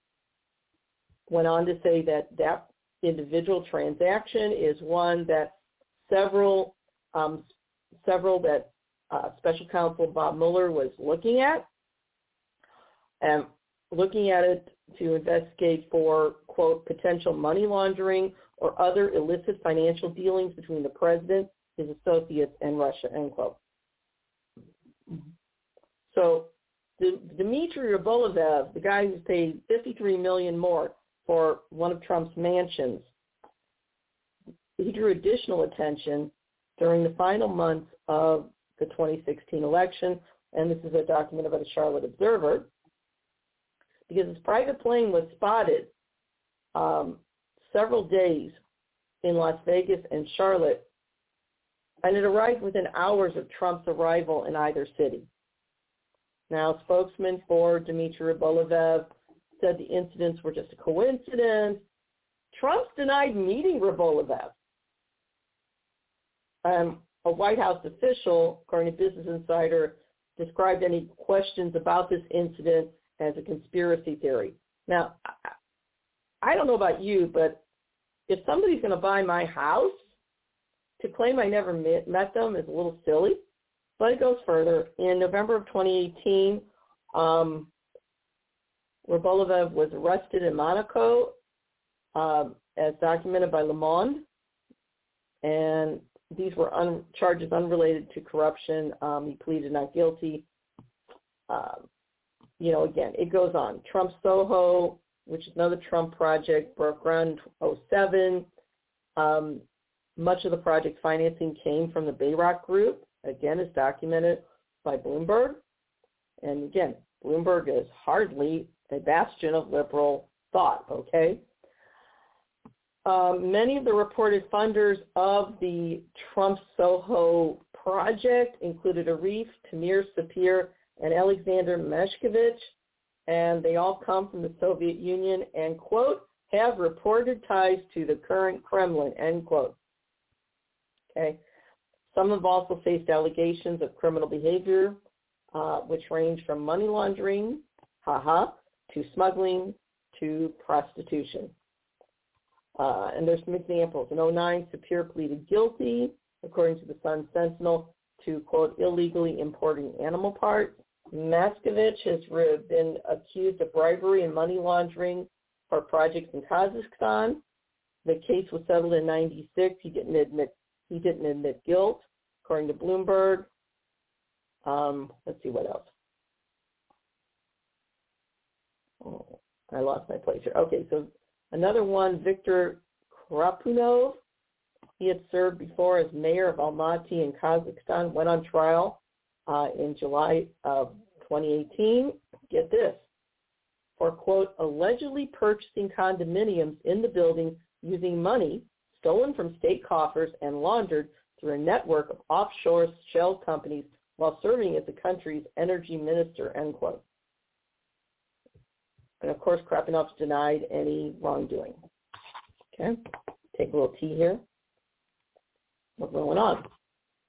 went on to say that that individual transaction is one that several um, several that uh, Special Counsel Bob Mueller was looking at, and looking at it to investigate for quote potential money laundering or other illicit financial dealings between the president, his associates, and Russia end quote. So Dmitry Rybolovlev, the guy who's paid 53 million more for one of Trump's mansions, he drew additional attention during the final months of the 2016 election, and this is a document by the Charlotte Observer, because his private plane was spotted um, several days in Las Vegas and Charlotte, and it arrived within hours of Trump's arrival in either city. Now, spokesman for Dmitry Rybolovlev said the incidents were just a coincidence. Trump's denied meeting Rybolovlev. Um, a White House official, according to Business Insider, described any questions about this incident as a conspiracy theory. Now, I don't know about you, but if somebody's going to buy my house, to claim I never met, met them is a little silly. But it goes further. In November of 2018, um, was arrested in Monaco, uh, as documented by Le Monde, and these were un- charges unrelated to corruption. Um, he pleaded not guilty. Um, you know, again, it goes on. Trump Soho, which is another Trump project, broke ground in 07. Um, much of the project financing came from the Bayrock Group again, is documented by Bloomberg. And again, Bloomberg is hardly a bastion of liberal thought, okay? Um, many of the reported funders of the Trump Soho project included Arif, Tamir Sapir, and Alexander Mashkevich, and they all come from the Soviet Union and, quote, have reported ties to the current Kremlin, end quote. Okay. Some have also faced allegations of criminal behavior, uh, which range from money laundering, haha, to smuggling to prostitution. Uh, and there's some examples. In 09, Sapir pleaded guilty, according to the Sun Sentinel, to, quote, illegally importing animal parts. Mashkevich has been accused of bribery and money laundering for projects in Kazakhstan. The case was settled in 96. He didn't admit he didn't admit guilt, according to Bloomberg. Um, let's see what else. Oh, I lost my place here. Okay, so another one, Viktor Khrapunov. He had served before as mayor of Almaty in Kazakhstan, went on trial uh, in July of 2018. Get this. For, quote, allegedly purchasing condominiums in the building using money stolen from state coffers and laundered through a network of offshore shell companies while serving as the country's energy minister, end quote. And of course, Khrapunov's denied any wrongdoing. Okay, take a little tea here. what's going on.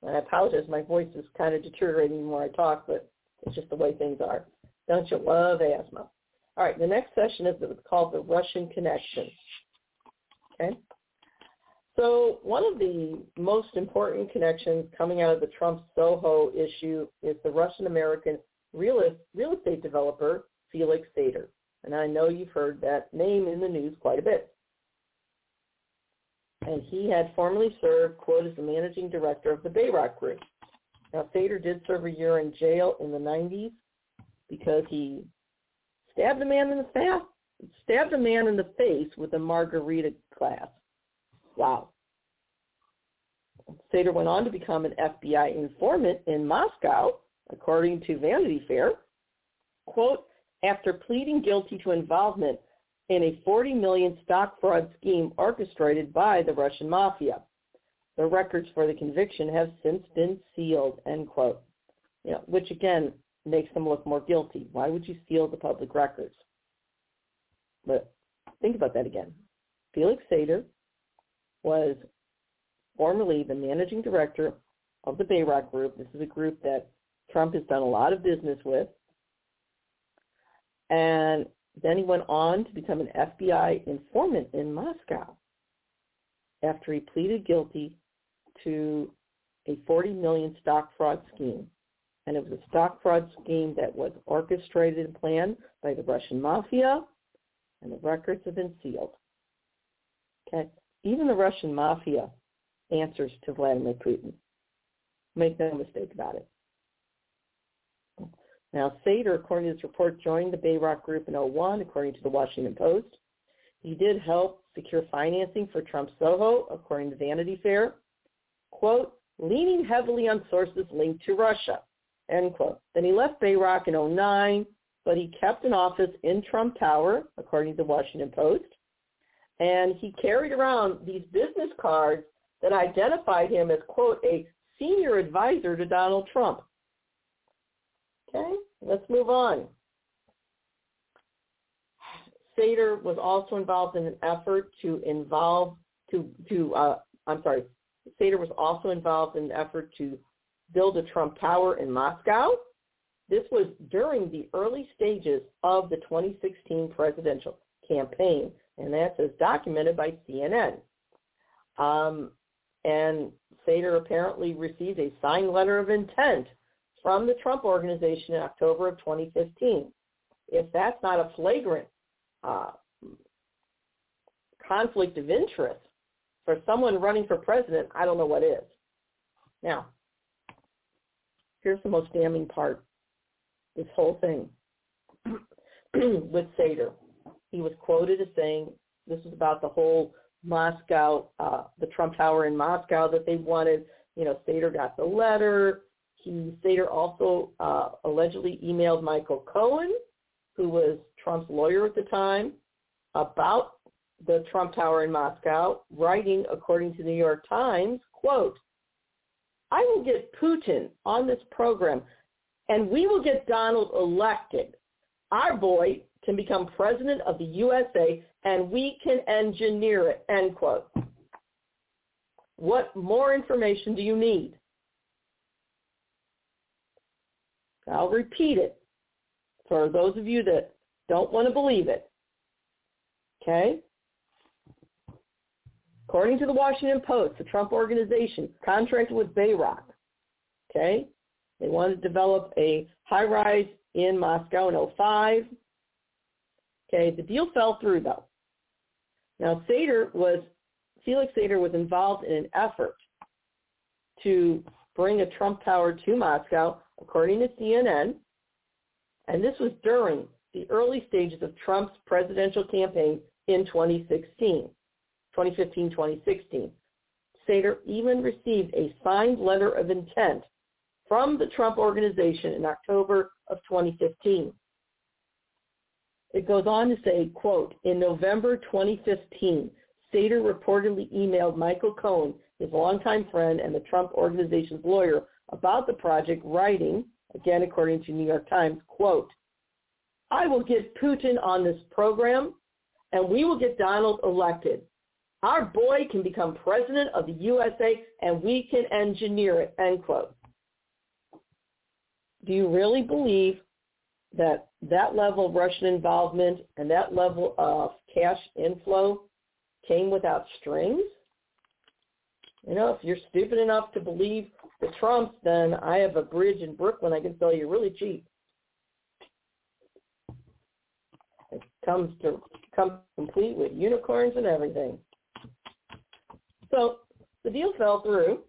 And I apologize, my voice is kind of deteriorating the more I talk, but it's just the way things are. Don't you love asthma? All right, the next session is called the Russian Connection. Okay? So one of the most important connections coming out of the Trump Soho issue is the Russian-American real, real estate developer Felix Sater. And I know you've heard that name in the news quite a bit. And he had formerly served, quote, as the managing director of the Bayrock Group. Now, Sater did serve a year in jail in the 90s because he stabbed a man in the face, stabbed a man in the face with a margarita glass. Wow. Sater went on to become an FBI informant in Moscow, according to Vanity Fair. Quote, after pleading guilty to involvement in a 40 million stock fraud scheme orchestrated by the Russian mafia. The records for the conviction have since been sealed, end quote. You know, which again makes them look more guilty. Why would you seal the public records? But think about that again. Felix Sater was formerly the managing director of the Bayrock Group. This is a group that Trump has done a lot of business with. And then he went on to become an FBI informant in Moscow after he pleaded guilty to a 40 million stock fraud scheme. And it was a stock fraud scheme that was orchestrated and planned by the Russian mafia, and the records have been sealed. Okay? Even the Russian mafia answers to Vladimir Putin. Make no mistake about it. Now, Sater, according to this report, joined the Bayrock Group in 01, according to the Washington Post. He did help secure financing for Trump Soho, according to Vanity Fair. Quote, leaning heavily on sources linked to Russia, end quote. Then he left Bayrock in 09, but he kept an office in Trump Tower, according to the Washington Post. And he carried around these business cards that identified him as, quote, a senior advisor to Donald Trump. Okay, let's move on. Sater was also involved in an effort to involve to to uh, I'm sorry. Sater was also involved in an effort to build a Trump Tower in Moscow. This was during the early stages of the 2016 presidential campaign, and that's as documented by CNN. Um, and Sater apparently received a signed letter of intent from the Trump Organization in October of 2015. If that's not a flagrant uh, conflict of interest for someone running for president, I don't know what is. Now, here's the most damning part. This whole thing with Sater. He was quoted as saying, this is about the whole Moscow, uh, the Trump Tower in Moscow that they wanted. You know, Sater got the letter. He Sater also uh, allegedly emailed Michael Cohen, who was Trump's lawyer at the time, about the Trump Tower in Moscow, writing, according to the New York Times, quote, I will get Putin on this program and we will get Donald elected. Our boy can become president of the USA and we can engineer it, end quote. What more information do you need? I'll repeat it for those of you that don't want to believe it. Okay? According to the Washington Post, the Trump organization contracted with Bayrock. Okay? They wanted to develop a high-rise in Moscow in 05. Okay, the deal fell through though. Now Sater was, Felix Sater was involved in an effort to bring a Trump tower to Moscow, according to CNN, and this was during the early stages of Trump's presidential campaign in 2016, 2015-2016. Sater even received a signed letter of intent from the Trump organization in October of 2015. It goes on to say, quote, in November 2015, Sater reportedly emailed Michael Cohen, his longtime friend and the Trump organization's lawyer, about the project, writing, again according to New York Times, quote, I will get Putin on this program and we will get Donald elected. Our boy can become president of the USA and we can engineer it, end quote. Do you really believe that that level of Russian involvement and that level of cash inflow came without strings? You know, if you're stupid enough to believe the Trumps, then I have a bridge in Brooklyn I can sell you really cheap. It comes to comes complete with unicorns and everything. So the deal fell through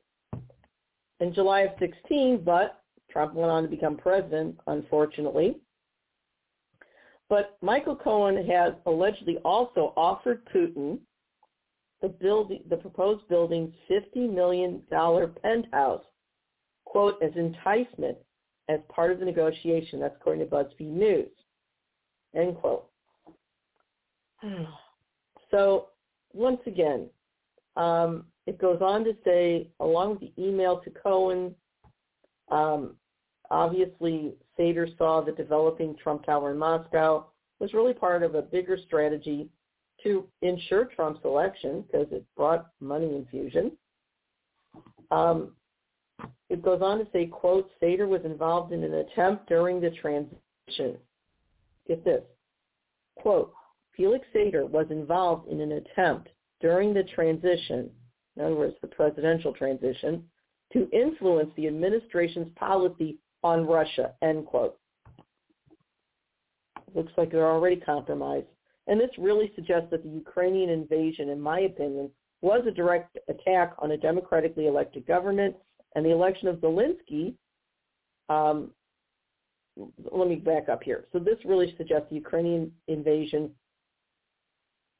in July of 16, but Trump went on to become president, unfortunately. But Michael Cohen has allegedly also offered Putin the building, the proposed building's $50 million penthouse, quote, as enticement as part of the negotiation. That's according to BuzzFeed News, end quote. So once again, um, it goes on to say, along with the email to Cohen, um, obviously Sater saw that developing Trump Tower in Moscow was really part of a bigger strategy to ensure Trump's election because it brought money infusion. Um, it goes on to say, quote, Sater was involved in an attempt during the transition. Get this. Quote, Felix Sater was involved in an attempt during the transition, in other words, the presidential transition, to influence the administration's policy on Russia, end quote. Looks like they're already compromised. And this really suggests that the Ukrainian invasion, in my opinion, was a direct attack on a democratically elected government, and the election of Zelensky. Um, let me back up here. So this really suggests the Ukrainian invasion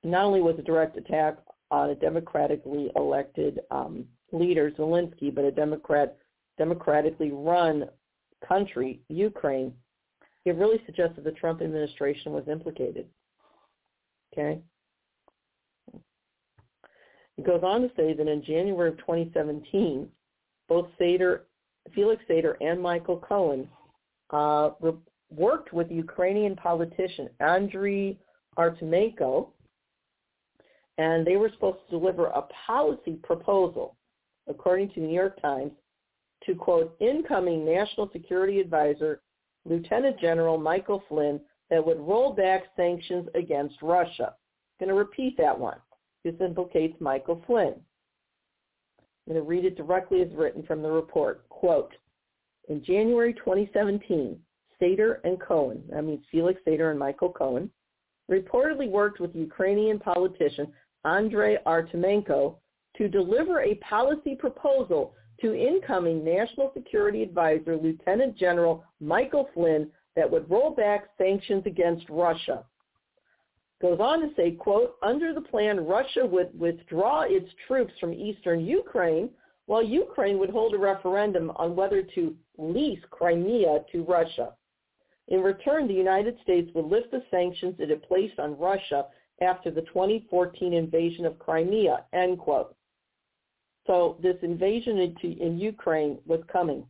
not only was a direct attack on a democratically elected um, leader, Zelensky, but a Democrat, democratically run country, Ukraine, it really suggests that the Trump administration was implicated. Okay? It goes on to say that in January of 2017, both Sater, Felix Sater and Michael Cohen uh, worked with Ukrainian politician Andriy Artemenko and they were supposed to deliver a policy proposal, according to the New York Times, to quote, incoming National Security Advisor Lieutenant General Michael Flynn that would roll back sanctions against Russia. I'm going to repeat that one. This implicates Michael Flynn. I'm going to read it directly as written from the report. Quote, in January 2017, Sater and Cohen, that means Felix Sater and Michael Cohen, reportedly worked with Ukrainian politician Andrei Artemenko to deliver a policy proposal to incoming National Security Advisor Lieutenant General Michael Flynn that would roll back sanctions against Russia. Goes on to say, quote, under the plan, Russia would withdraw its troops from eastern Ukraine while Ukraine would hold a referendum on whether to lease Crimea to Russia. In return, the United States would lift the sanctions it had placed on Russia after the 2014 invasion of Crimea, end quote. So this invasion in Ukraine was coming,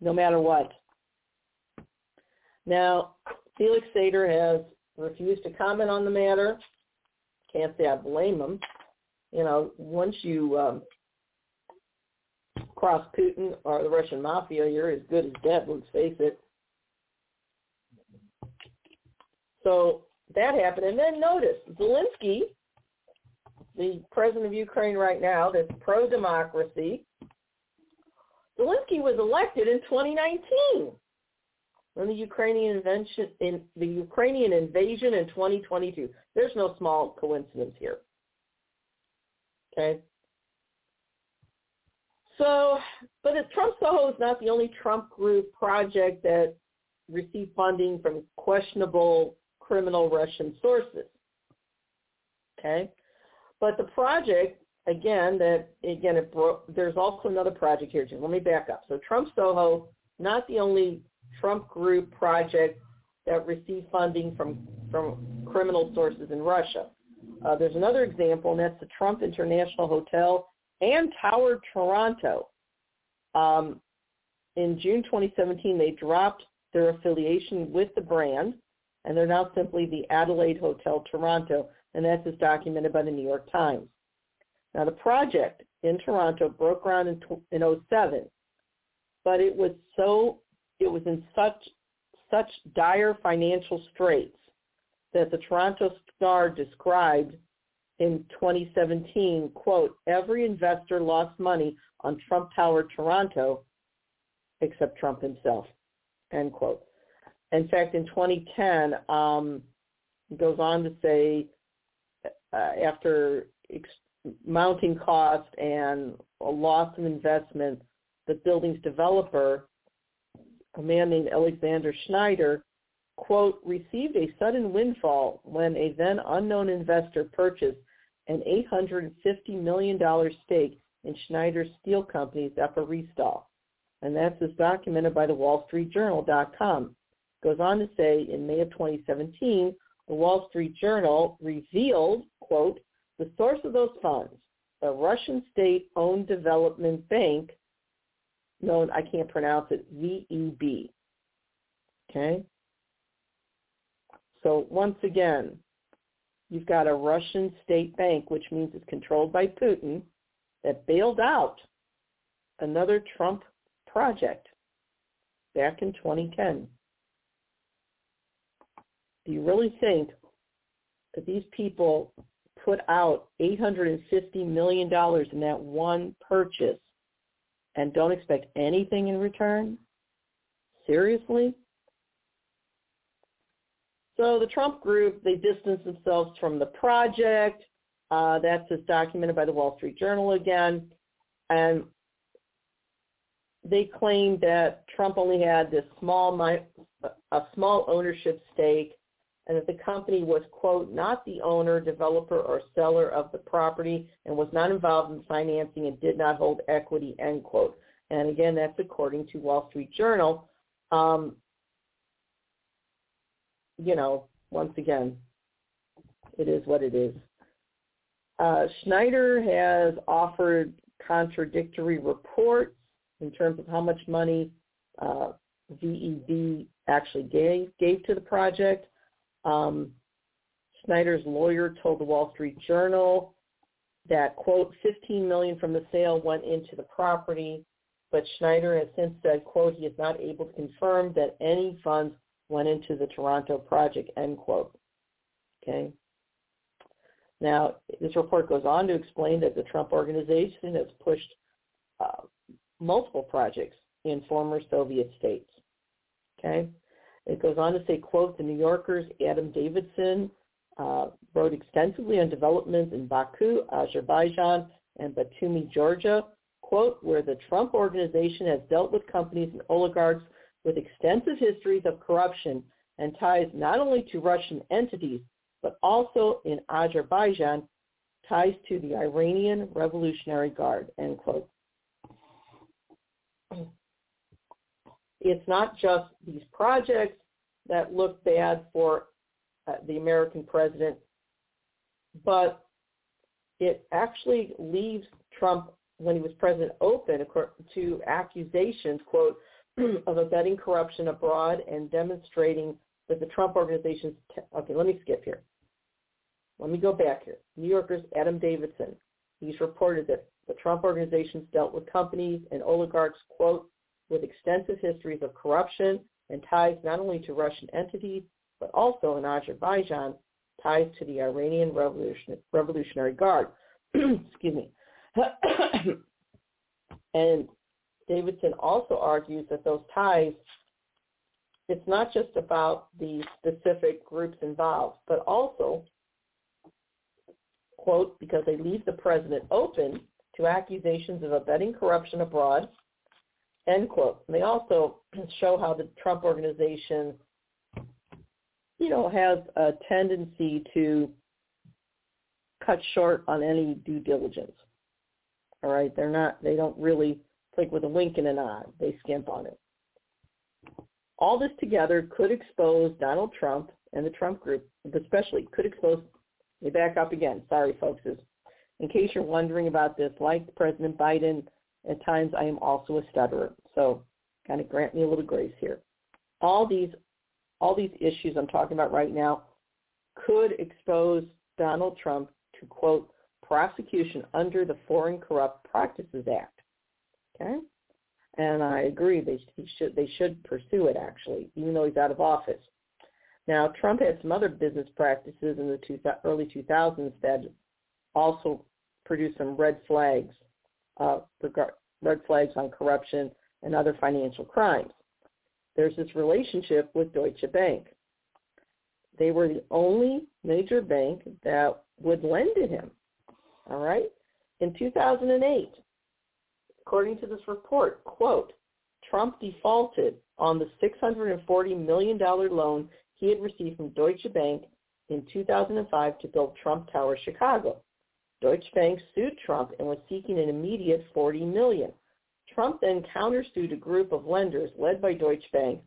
no matter what. Now, Felix Sater has refused to comment on the matter. Can't say I blame him. You know, once you um, cross Putin or the Russian mafia, you're as good as dead, let's face it. So that happened. And then notice, Zelensky, the president of Ukraine right now, that's pro-democracy, Zelensky was elected in 2019 the Ukrainian invention in the Ukrainian invasion in 2022. There's no small coincidence here. Okay. So, but Trump Soho is not the only Trump group project that received funding from questionable criminal Russian sources. Okay? But the project, again, that again, it bro- there's also another project here, Jim. Let me back up. So Trump Soho, not the only Trump group project that received funding from, from criminal sources in Russia. Uh, there's another example, and that's the Trump International Hotel and Tower Toronto. Um, in June 2017, they dropped their affiliation with the brand and they're now simply the Adelaide Hotel Toronto, and that's as documented by the New York Times. Now the project in Toronto broke ground in, in 07, but it was so, it was in such, such dire financial straits that the Toronto Star described in 2017, quote, every investor lost money on Trump Tower Toronto except Trump himself, end quote. In fact, in 2010, um, goes on to say, uh, after ex- mounting cost and a loss of investment, the building's developer, a man named Alexander Shnaider, quote, received a sudden windfall when a then unknown investor purchased an $850 million stake in Shnaider's steel company, Zaporizhstal. And that's as documented by the Wall Street Journal.com. Goes on to say in May of 2017, the Wall Street Journal revealed, quote, the source of those funds, the Russian state-owned development bank known, I can't pronounce it, VEB. Okay? So once again, you've got a Russian state bank, which means it's controlled by Putin, that bailed out another Trump project back in 2010. Do you really think that these people put out $850 million in that one purchase and don't expect anything in return? Seriously? So the Trump group, they distanced themselves from the project. Uh, that's as documented by the Wall Street Journal again. And they claimed that Trump only had this small, a small ownership stake and that the company was, quote, not the owner, developer, or seller of the property and was not involved in financing and did not hold equity, end quote. And again, that's according to Wall Street Journal. Um, you know, once again, it is what it is. Uh, Shnaider has offered contradictory reports in terms of how much money uh, VEB actually gave, gave to the project. Um, Shnaider's lawyer told the Wall Street Journal that, quote, 15 million from the sale went into the property, but Shnaider has since said, quote, he is not able to confirm that any funds went into the Toronto project, end quote. Okay. Now, this report goes on to explain that the Trump organization has pushed uh, multiple projects in former Soviet states. Okay. It goes on to say, quote, the New Yorker's Adam Davidson uh, wrote extensively on developments in Baku, Azerbaijan, and Batumi, Georgia, quote, where the Trump organization has dealt with companies and oligarchs with extensive histories of corruption and ties not only to Russian entities, but also in Azerbaijan, ties to the Iranian Revolutionary Guard, end quote. It's not just these projects that look bad for uh, the American president, but it actually leaves Trump, when he was president, open to accusations, quote, of abetting corruption abroad and demonstrating that the Trump organization's, okay, let me skip here. Let me go back here. New Yorker's Adam Davidson, he's reported that the Trump organizations dealt with companies and oligarchs, quote, with extensive histories of corruption and ties not only to Russian entities, but also in Azerbaijan, ties to the Iranian Revolution, Revolutionary Guard. Excuse me. and Davidson also argues that those ties, it's not just about the specific groups involved, but also, quote, because they leave the president open to accusations of abetting corruption abroad, end quote. And they also show how the Trump organization, you know, has a tendency to cut short on any due diligence. All right, they're not, they don't really like with a wink and a nod. They skimp on it. All this together could expose Donald Trump and the Trump group, especially could expose, let me back up again. Sorry, folks. In case you're wondering about this, like President Biden, at times I am also a stutterer. So kind of grant me a little grace here. All these, all these issues I'm talking about right now could expose Donald Trump to, quote, prosecution under the Foreign Corrupt Practices Act. Okay? And I agree they should they should pursue it actually, even though he's out of office. Now, Trump had some other business practices in the two, early 2000s that also produced some red flags, uh, red flags on corruption and other financial crimes. There's this relationship with Deutsche Bank. They were the only major bank that would lend to him. All right? In 2008, according to this report, quote, Trump defaulted on the $640 million loan he had received from Deutsche Bank in 2005 to build Trump Tower Chicago. Deutsche Bank sued Trump and was seeking an immediate 40 million. Trump then countersued a group of lenders led by Deutsche Bank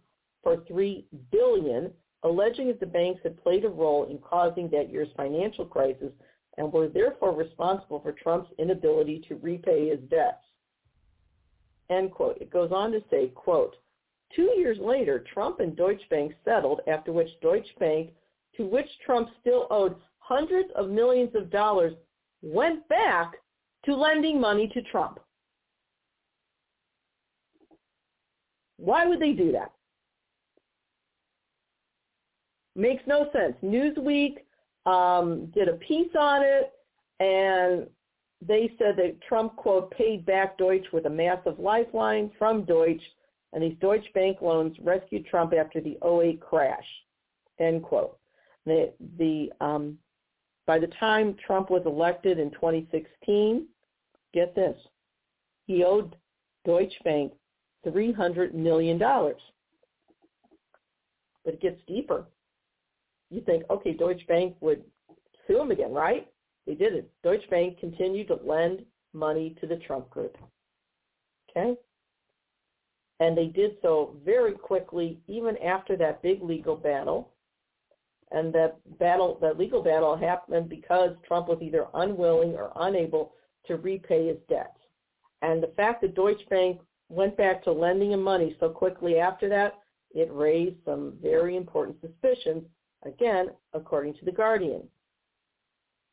for 3 billion, alleging that the banks had played a role in causing that year's financial crisis and were therefore responsible for Trump's inability to repay his debts. End quote. It goes on to say, quote, Two years later, Trump and Deutsche Bank settled, after which Deutsche Bank, to which Trump still owed hundreds of millions of dollars, went back to lending money to Trump. Why would they do that? Makes no sense. Newsweek um, did a piece on it, and they said that Trump, quote, paid back Deutsche with a massive lifeline from Deutsche and these Deutsche Bank loans rescued Trump after the 08 crash, end quote. The, the, um, by the time Trump was elected in 2016, get this, he owed Deutsche Bank $300 million. But it gets deeper. You think, okay, Deutsche Bank would sue him again, right? They didn't. Deutsche Bank continued to lend money to the Trump group. Okay? And they did so very quickly, even after that big legal battle. And that battle, that legal battle happened because Trump was either unwilling or unable to repay his debts. And the fact that Deutsche Bank went back to lending him money so quickly after that, it raised some very important suspicions, again, according to The Guardian.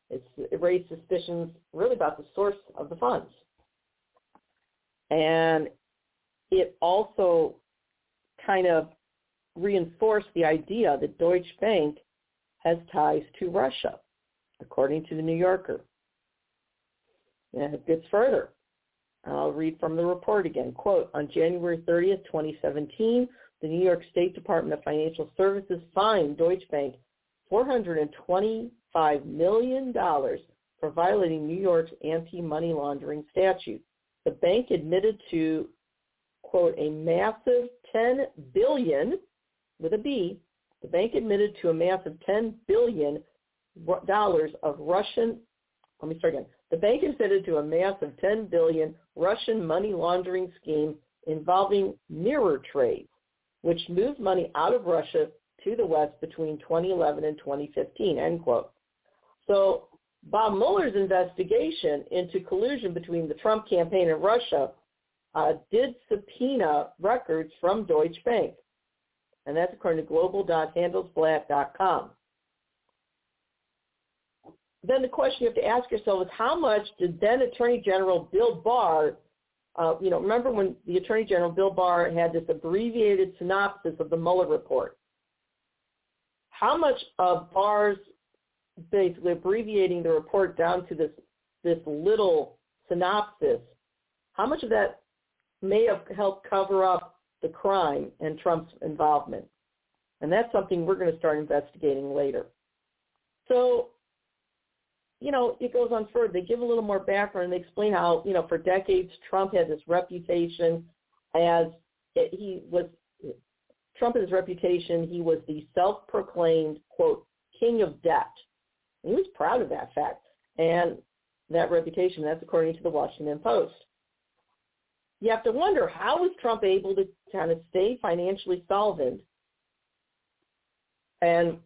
It's, it raised suspicions really about the source of the funds. And it also kind of reinforced the idea that Deutsche Bank has ties to Russia, according to the New Yorker. And it gets further. I'll read from the report again. Quote, on January 30th, 2017, the New York State Department of Financial Services fined Deutsche Bank $425 million for violating New York's anti-money laundering statute. The bank admitted to quote, a massive 10 billion, with a B. The bank admitted to a massive 10 billion dollars of Russian. Let me start again. The bank admitted to a massive 10 billion Russian money laundering scheme involving mirror trades, which moved money out of Russia to the West between 2011 and 2015. End quote. So Bob Mueller's investigation into collusion between the Trump campaign and Russia uh, did subpoena records from Deutsche Bank. And that's according to global.handelsblatt.com. Then the question you have to ask yourself is how much did then Attorney General Bill Barr, uh, you know, remember when the Attorney General Bill Barr had this abbreviated synopsis of the Mueller report? How much of Barr's basically abbreviating the report down to this this little synopsis, how much of that may have helped cover up the crime and Trump's involvement. And that's something we're going to start investigating later. So, you know, it goes on further. They give a little more background. They explain how, you know, for decades Trump had this reputation as he was, Trump had his reputation, he was the self-proclaimed, quote, king of debt. And he was proud of that fact. And that reputation, that's according to the Washington Post you have to wonder how was Trump able to kind of stay financially solvent and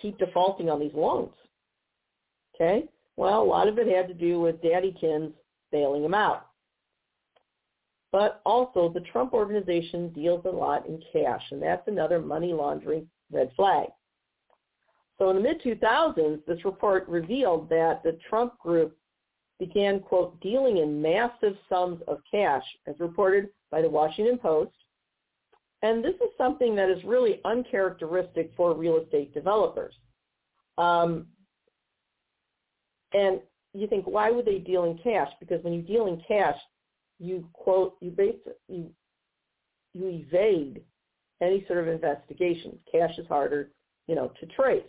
keep defaulting on these loans? Okay? Well, a lot of it had to do with Daddykins bailing him out. But also the Trump organization deals a lot in cash, and that's another money laundering red flag. So in the mid-2000s, this report revealed that the Trump group began, quote, dealing in massive sums of cash, as reported by the Washington Post. And this is something that is really uncharacteristic for real estate developers. Um, and you think, why would they deal in cash? Because when you deal in cash, you quote, you basically you, you evade any sort of investigation. Cash is harder, you know, to trace.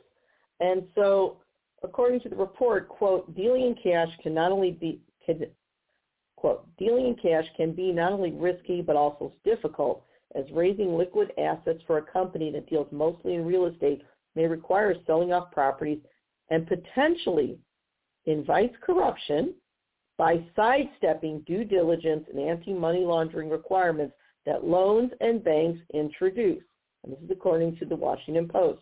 And so according to the report, quote, dealing in cash can not only be, can, quote, dealing in cash can be not only risky but also difficult as raising liquid assets for a company that deals mostly in real estate may require selling off properties and potentially invites corruption by sidestepping due diligence and anti-money laundering requirements that loans and banks introduce. And this is according to the Washington Post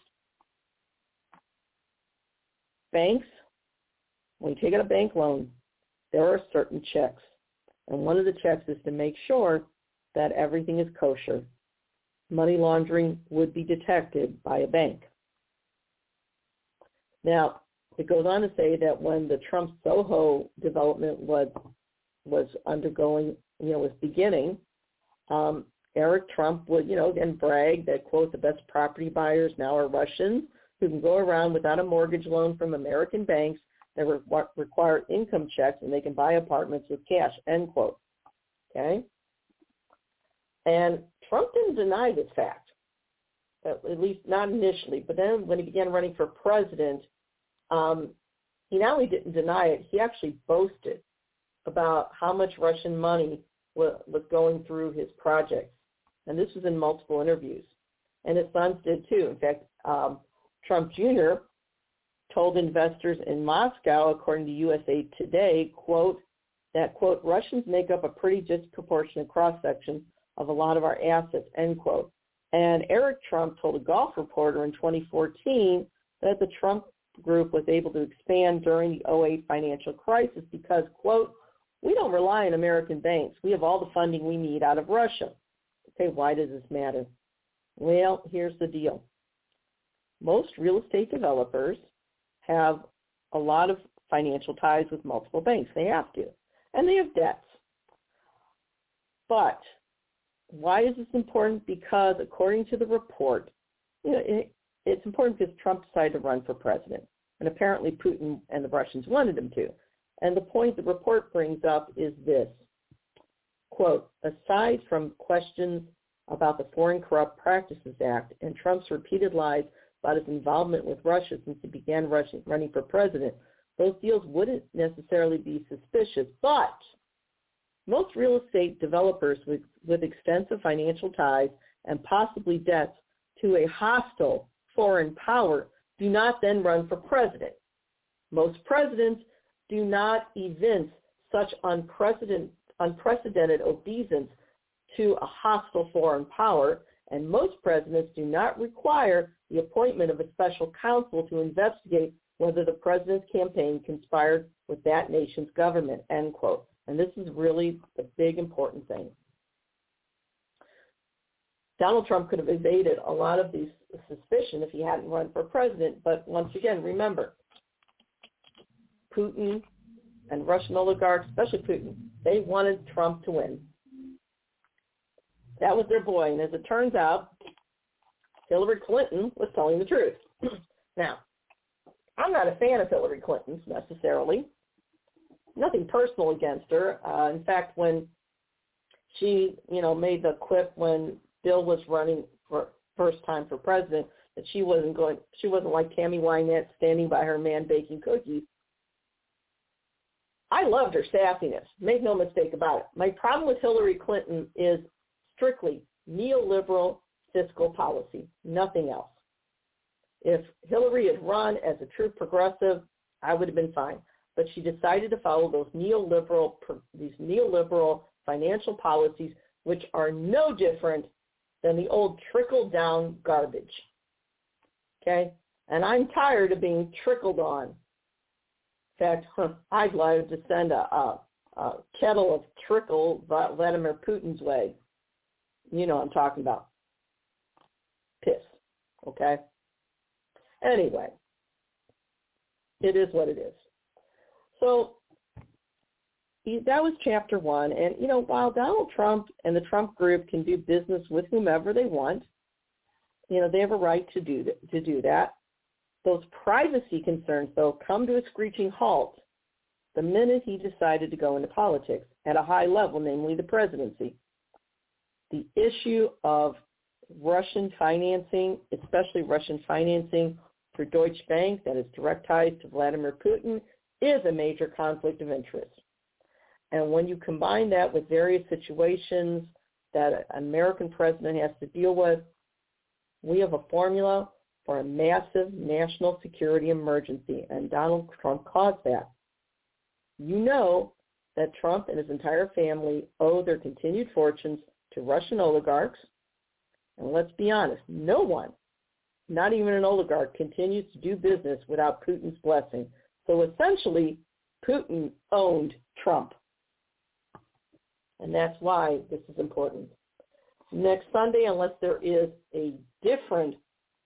banks, when you take out a bank loan, there are certain checks. And one of the checks is to make sure that everything is kosher. Money laundering would be detected by a bank. Now, it goes on to say that when the Trump Soho development was was undergoing, you know, was beginning, um, Eric Trump would, you know, again brag that quote the best property buyers now are Russians who can go around without a mortgage loan from American banks that re- require income checks and they can buy apartments with cash, end quote. Okay? And Trump didn't deny this fact, at least not initially. But then when he began running for president, um, he not only didn't deny it, he actually boasted about how much Russian money was, was going through his projects. And this was in multiple interviews. And his sons did too. In fact, um, Trump Jr. told investors in Moscow, according to USA Today, quote, that, quote, Russians make up a pretty disproportionate cross-section of a lot of our assets, end quote. And Eric Trump told a golf reporter in 2014 that the Trump group was able to expand during the 08 financial crisis because, quote, we don't rely on American banks. We have all the funding we need out of Russia. Okay, why does this matter? Well, here's the deal most real estate developers have a lot of financial ties with multiple banks. They have to. And they have debts. But why is this important? Because according to the report, you know, it, it's important because Trump decided to run for president. And apparently Putin and the Russians wanted him to. And the point the report brings up is this. Quote, aside from questions about the Foreign Corrupt Practices Act and Trump's repeated lies about his involvement with Russia since he began rushing, running for president, those deals wouldn't necessarily be suspicious. But most real estate developers with, with extensive financial ties and possibly debts to a hostile foreign power do not then run for president. Most presidents do not evince such unprecedented, unprecedented obeisance to a hostile foreign power, and most presidents do not require the appointment of a special counsel to investigate whether the president's campaign conspired with that nation's government, end quote. And this is really the big important thing. Donald Trump could have evaded a lot of these suspicion if he hadn't run for president. But once again, remember, Putin and Russian oligarchs, especially Putin, they wanted Trump to win. That was their boy. And as it turns out, Hillary Clinton was telling the truth. now, I'm not a fan of Hillary Clinton's necessarily. Nothing personal against her. Uh, in fact, when she, you know, made the quip when Bill was running for first time for president that she wasn't going, she wasn't like Tammy Wynette standing by her man baking cookies. I loved her sassiness. Make no mistake about it. My problem with Hillary Clinton is strictly neoliberal fiscal policy, nothing else. If Hillary had run as a true progressive, I would have been fine. But she decided to follow those neoliberal, these neoliberal financial policies, which are no different than the old trickle-down garbage. Okay? And I'm tired of being trickled on. In fact, I'd like to send a, a, a kettle of trickle Vladimir Putin's way. You know what I'm talking about piss. Okay? Anyway, it is what it is. So that was chapter one. And, you know, while Donald Trump and the Trump group can do business with whomever they want, you know, they have a right to do, to do that. Those privacy concerns, though, come to a screeching halt the minute he decided to go into politics at a high level, namely the presidency. The issue of Russian financing, especially Russian financing for Deutsche Bank that is direct ties to Vladimir Putin, is a major conflict of interest. And when you combine that with various situations that an American president has to deal with, we have a formula for a massive national security emergency, and Donald Trump caused that. You know that Trump and his entire family owe their continued fortunes to Russian oligarchs. And let's be honest, no one, not even an oligarch, continues to do business without Putin's blessing. So essentially, Putin owned Trump. And that's why this is important. Next Sunday, unless there is a different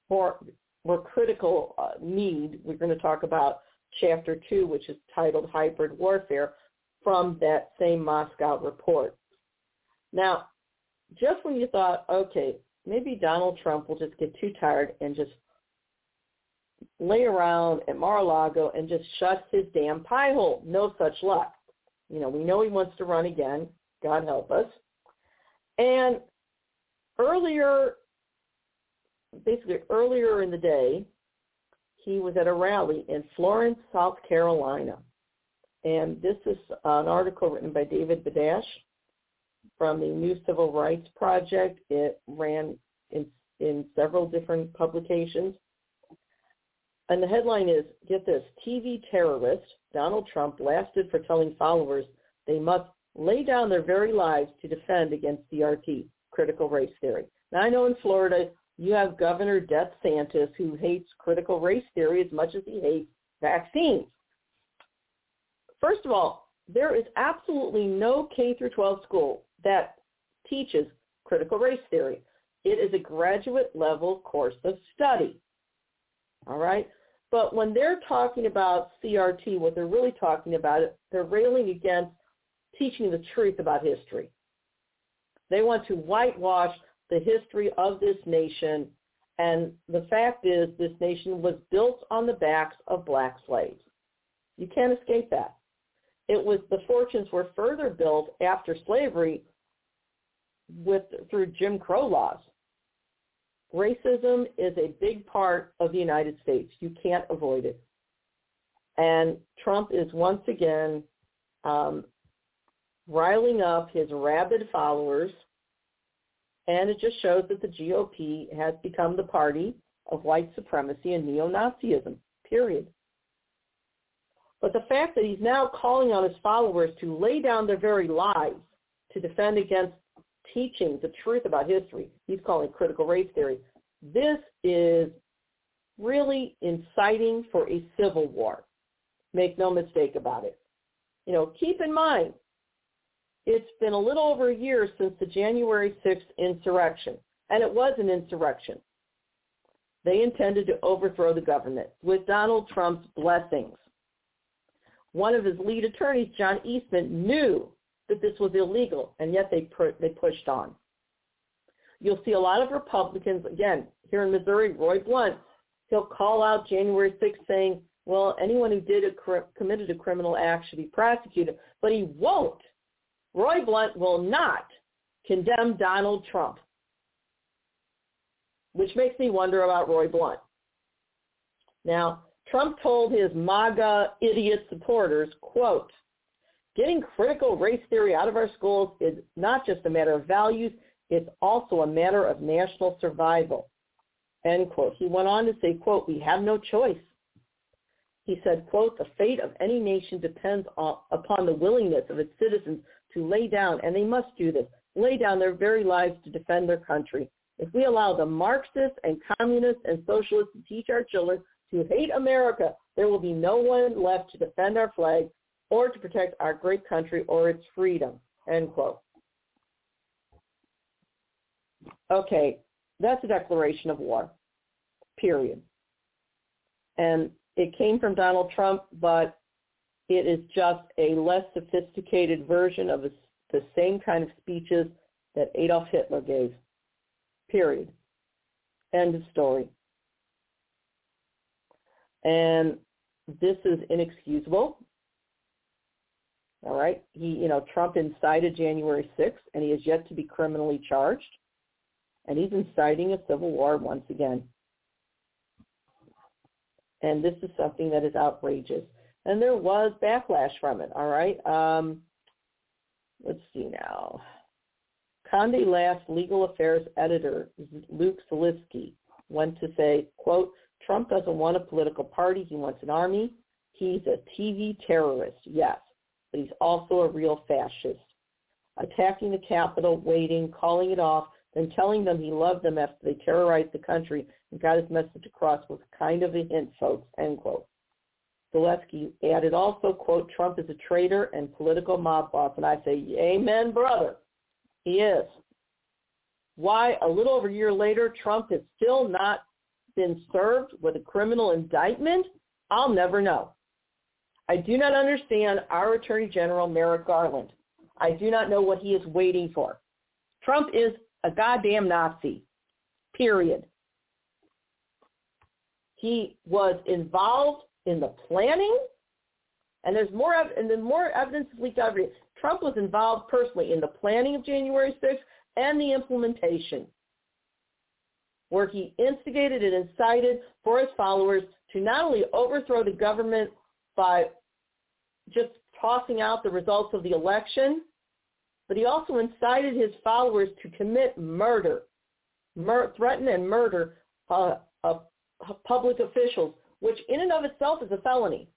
more, more critical uh, need, we're going to talk about chapter two, which is titled Hybrid Warfare, from that same Moscow report. Now, just when you thought, okay, maybe Donald Trump will just get too tired and just lay around at Mar-a-Lago and just shut his damn pie hole. No such luck. You know, we know he wants to run again. God help us. And earlier, basically earlier in the day, he was at a rally in Florence, South Carolina. And this is an article written by David Badash from the New Civil Rights Project. It ran in, in several different publications. And the headline is, get this, TV terrorist Donald Trump blasted for telling followers they must lay down their very lives to defend against CRT, critical race theory. Now I know in Florida you have Governor DeSantis who hates critical race theory as much as he hates vaccines. First of all, there is absolutely no K through 12 school that teaches critical race theory. It is a graduate level course of study. All right? But when they're talking about CRT, what they're really talking about, they're railing against teaching the truth about history. They want to whitewash the history of this nation. And the fact is this nation was built on the backs of black slaves. You can't escape that. It was the fortunes were further built after slavery with through Jim Crow laws. Racism is a big part of the United States. You can't avoid it. And Trump is once again um, riling up his rabid followers and it just shows that the GOP has become the party of white supremacy and neo-Nazism, period. But the fact that he's now calling on his followers to lay down their very lives to defend against teaching the truth about history, he's calling critical race theory, this is really inciting for a civil war. Make no mistake about it. You know, keep in mind, it's been a little over a year since the January 6th insurrection, and it was an insurrection. They intended to overthrow the government with Donald Trump's blessings. One of his lead attorneys, John Eastman, knew that this was illegal, and yet they, they pushed on. You'll see a lot of Republicans, again, here in Missouri, Roy Blunt, he'll call out January 6th saying, well, anyone who did a, committed a criminal act should be prosecuted, but he won't Roy Blunt will not condemn Donald Trump, which makes me wonder about Roy Blunt. Now, Trump told his MAGA idiot supporters, quote, getting critical race theory out of our schools is not just a matter of values, it's also a matter of national survival, end quote. He went on to say, quote, we have no choice. He said, quote, the fate of any nation depends on, upon the willingness of its citizens to lay down, and they must do this, lay down their very lives to defend their country. If we allow the Marxists and communists and socialists to teach our children to hate America, there will be no one left to defend our flag or to protect our great country or its freedom, end quote. Okay, that's a declaration of war, period. And it came from Donald Trump, but it is just a less sophisticated version of the same kind of speeches that Adolf Hitler gave. Period. End of story. And this is inexcusable. All right. He, you know, Trump incited January 6th, and he is yet to be criminally charged. And he's inciting a civil war once again. And this is something that is outrageous. And there was backlash from it. All right. Um, let's see now. Condé Nast legal affairs editor Luke Zaleski went to say, quote, Trump doesn't want a political party. He wants an army. He's a TV terrorist, yes, but he's also a real fascist. Attacking the Capitol, waiting, calling it off, then telling them he loved them after they terrorized the country and got his message across was kind of a hint, folks, end quote. Zaleski added also, quote, Trump is a traitor and political mob boss. And I say, amen, brother. He is. Why, a little over a year later, Trump has still not been served with a criminal indictment? I'll never know. I do not understand our Attorney General, Merrick Garland. I do not know what he is waiting for. Trump is a goddamn Nazi, period. He was involved in the planning, and there's more, and then more evidence is leaked out. Trump was involved personally in the planning of January 6th and the implementation, where he instigated and incited for his followers to not only overthrow the government by just tossing out the results of the election, but he also incited his followers to commit murder, mur- threaten and murder uh, uh, public officials, which in and of itself is a felony.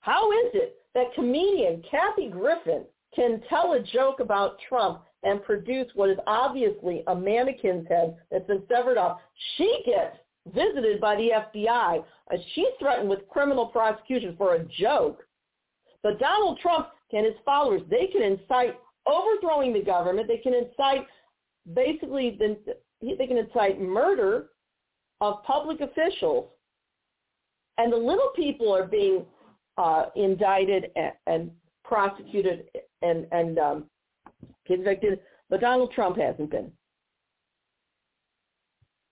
How is it that comedian Kathy Griffin can tell a joke about Trump and produce what is obviously a mannequin's head that's been severed off. She gets visited by the FBI. She's threatened with criminal prosecution for a joke. But Donald Trump and his followers, they can incite overthrowing the government. They can incite basically, the, they can incite murder of public officials. And the little people are being uh, indicted and, and prosecuted and, and um, convicted, but Donald Trump hasn't been.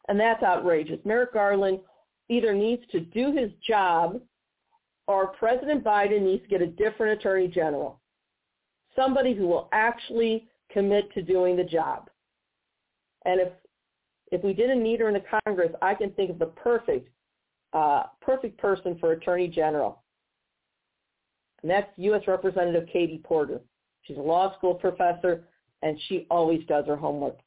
And that's outrageous. Merrick Garland either needs to do his job or President Biden needs to get a different attorney general, somebody who will actually commit to doing the job. And if if we didn't need her in the Congress, I can think of the perfect uh, perfect person for attorney general. And that's U.S. Representative Katie Porter. She's a law school professor, and she always does her homework.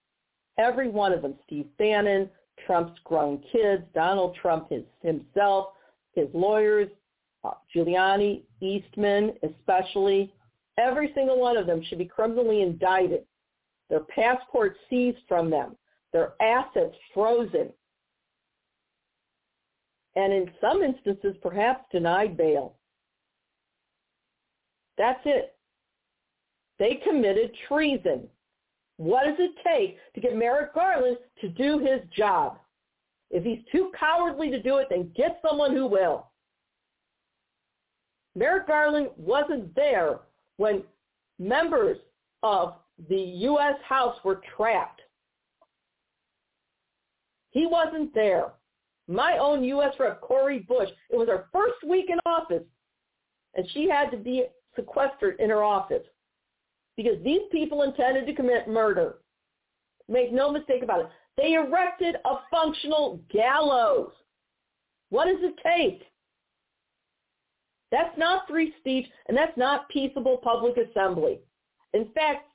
Every one of them, Steve Bannon, Trump's grown kids, Donald Trump his, himself, his lawyers, uh, Giuliani, Eastman especially, every single one of them should be criminally indicted, their passports seized from them, their assets frozen, and in some instances perhaps denied bail. That's it. They committed treason. What does it take to get Merrick Garland to do his job? If he's too cowardly to do it, then get someone who will. Merrick Garland wasn't there when members of the U.S. House were trapped. He wasn't there. My own U.S. Rep. Cori Bush, it was her first week in office, and she had to be sequestered in her office because these people intended to commit murder. Make no mistake about it. They erected a functional gallows. What does it take? That's not free speech, and that's not peaceable public assembly. In fact,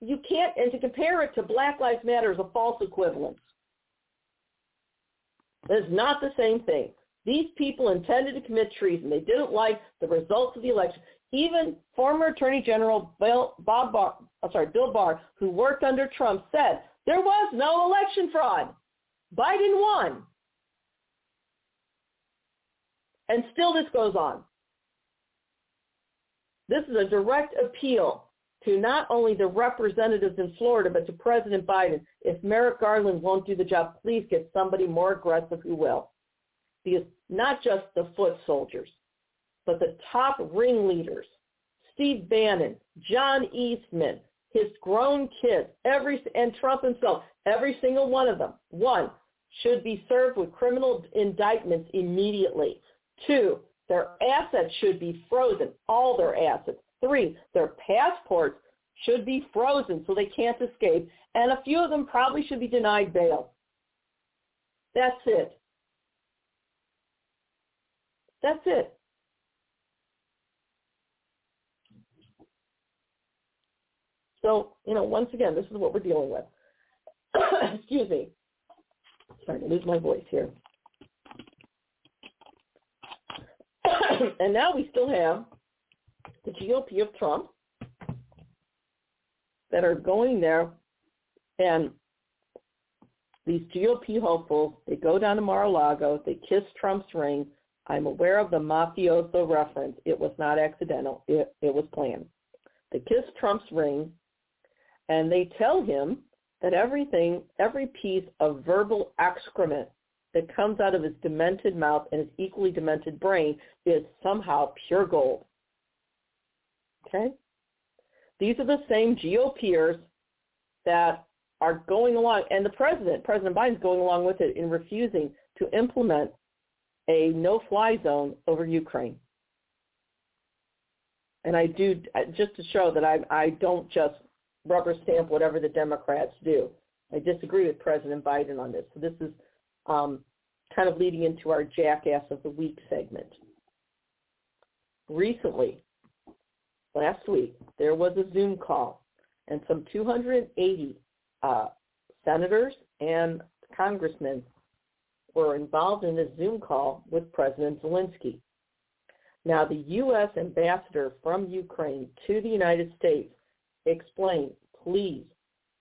you can't, and to compare it to Black Lives Matter is a false equivalence. It's not the same thing. These people intended to commit treason. They didn't like the results of the election. Even former Attorney General Bill, Bob Barr, sorry, Bill Barr, who worked under Trump, said there was no election fraud. Biden won. And still this goes on. This is a direct appeal to not only the representatives in Florida, but to President Biden. If Merrick Garland won't do the job, please get somebody more aggressive who will. the not just the foot soldiers, but the top ringleaders, Steve Bannon, John Eastman, his grown kids, every and Trump himself, every single one of them, one, should be served with criminal indictments immediately. Two, their assets should be frozen, all their assets. Three, their passports should be frozen so they can't escape. And a few of them probably should be denied bail. That's it. That's it. So, you know, once again, this is what we're dealing with. Excuse me. Sorry to lose my voice here. and now we still have the GOP of Trump that are going there and these GOP hopefuls, they go down to Mar-a-Lago, they kiss Trump's ring. I'm aware of the mafioso reference. It was not accidental. It, it was planned. They kiss Trump's ring and they tell him that everything, every piece of verbal excrement that comes out of his demented mouth and his equally demented brain is somehow pure gold. Okay? These are the same GOPers that are going along, and the president, President Biden, is going along with it in refusing to implement a no-fly zone over Ukraine. And I do, just to show that I, I don't just rubber stamp whatever the Democrats do. I disagree with President Biden on this. So this is um, kind of leading into our Jackass of the Week segment. Recently, last week, there was a Zoom call, and some 280 uh, senators and congressmen were involved in a Zoom call with President Zelensky. Now, the U.S. ambassador from Ukraine to the United States explained, please,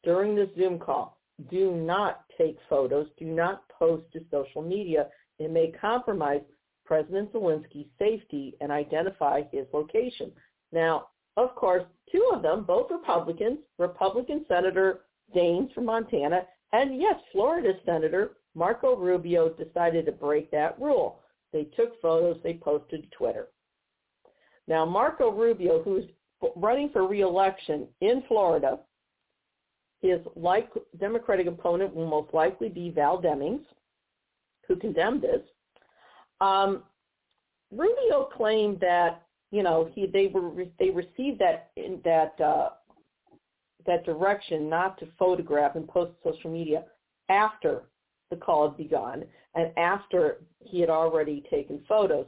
during the Zoom call, do not take photos, do not post to social media. It may compromise President Zelensky's safety and identify his location. Now, of course, two of them, both Republicans, Republican Senator Daines from Montana, and yes, Florida Senator Marco Rubio decided to break that rule. They took photos, they posted to Twitter. Now, Marco Rubio, who's running for reelection in Florida, his like Democratic opponent will most likely be Val Demings, who condemned this. Um, Rubio claimed that you know he they were they received that in that uh, that direction not to photograph and post social media after the call had begun and after he had already taken photos,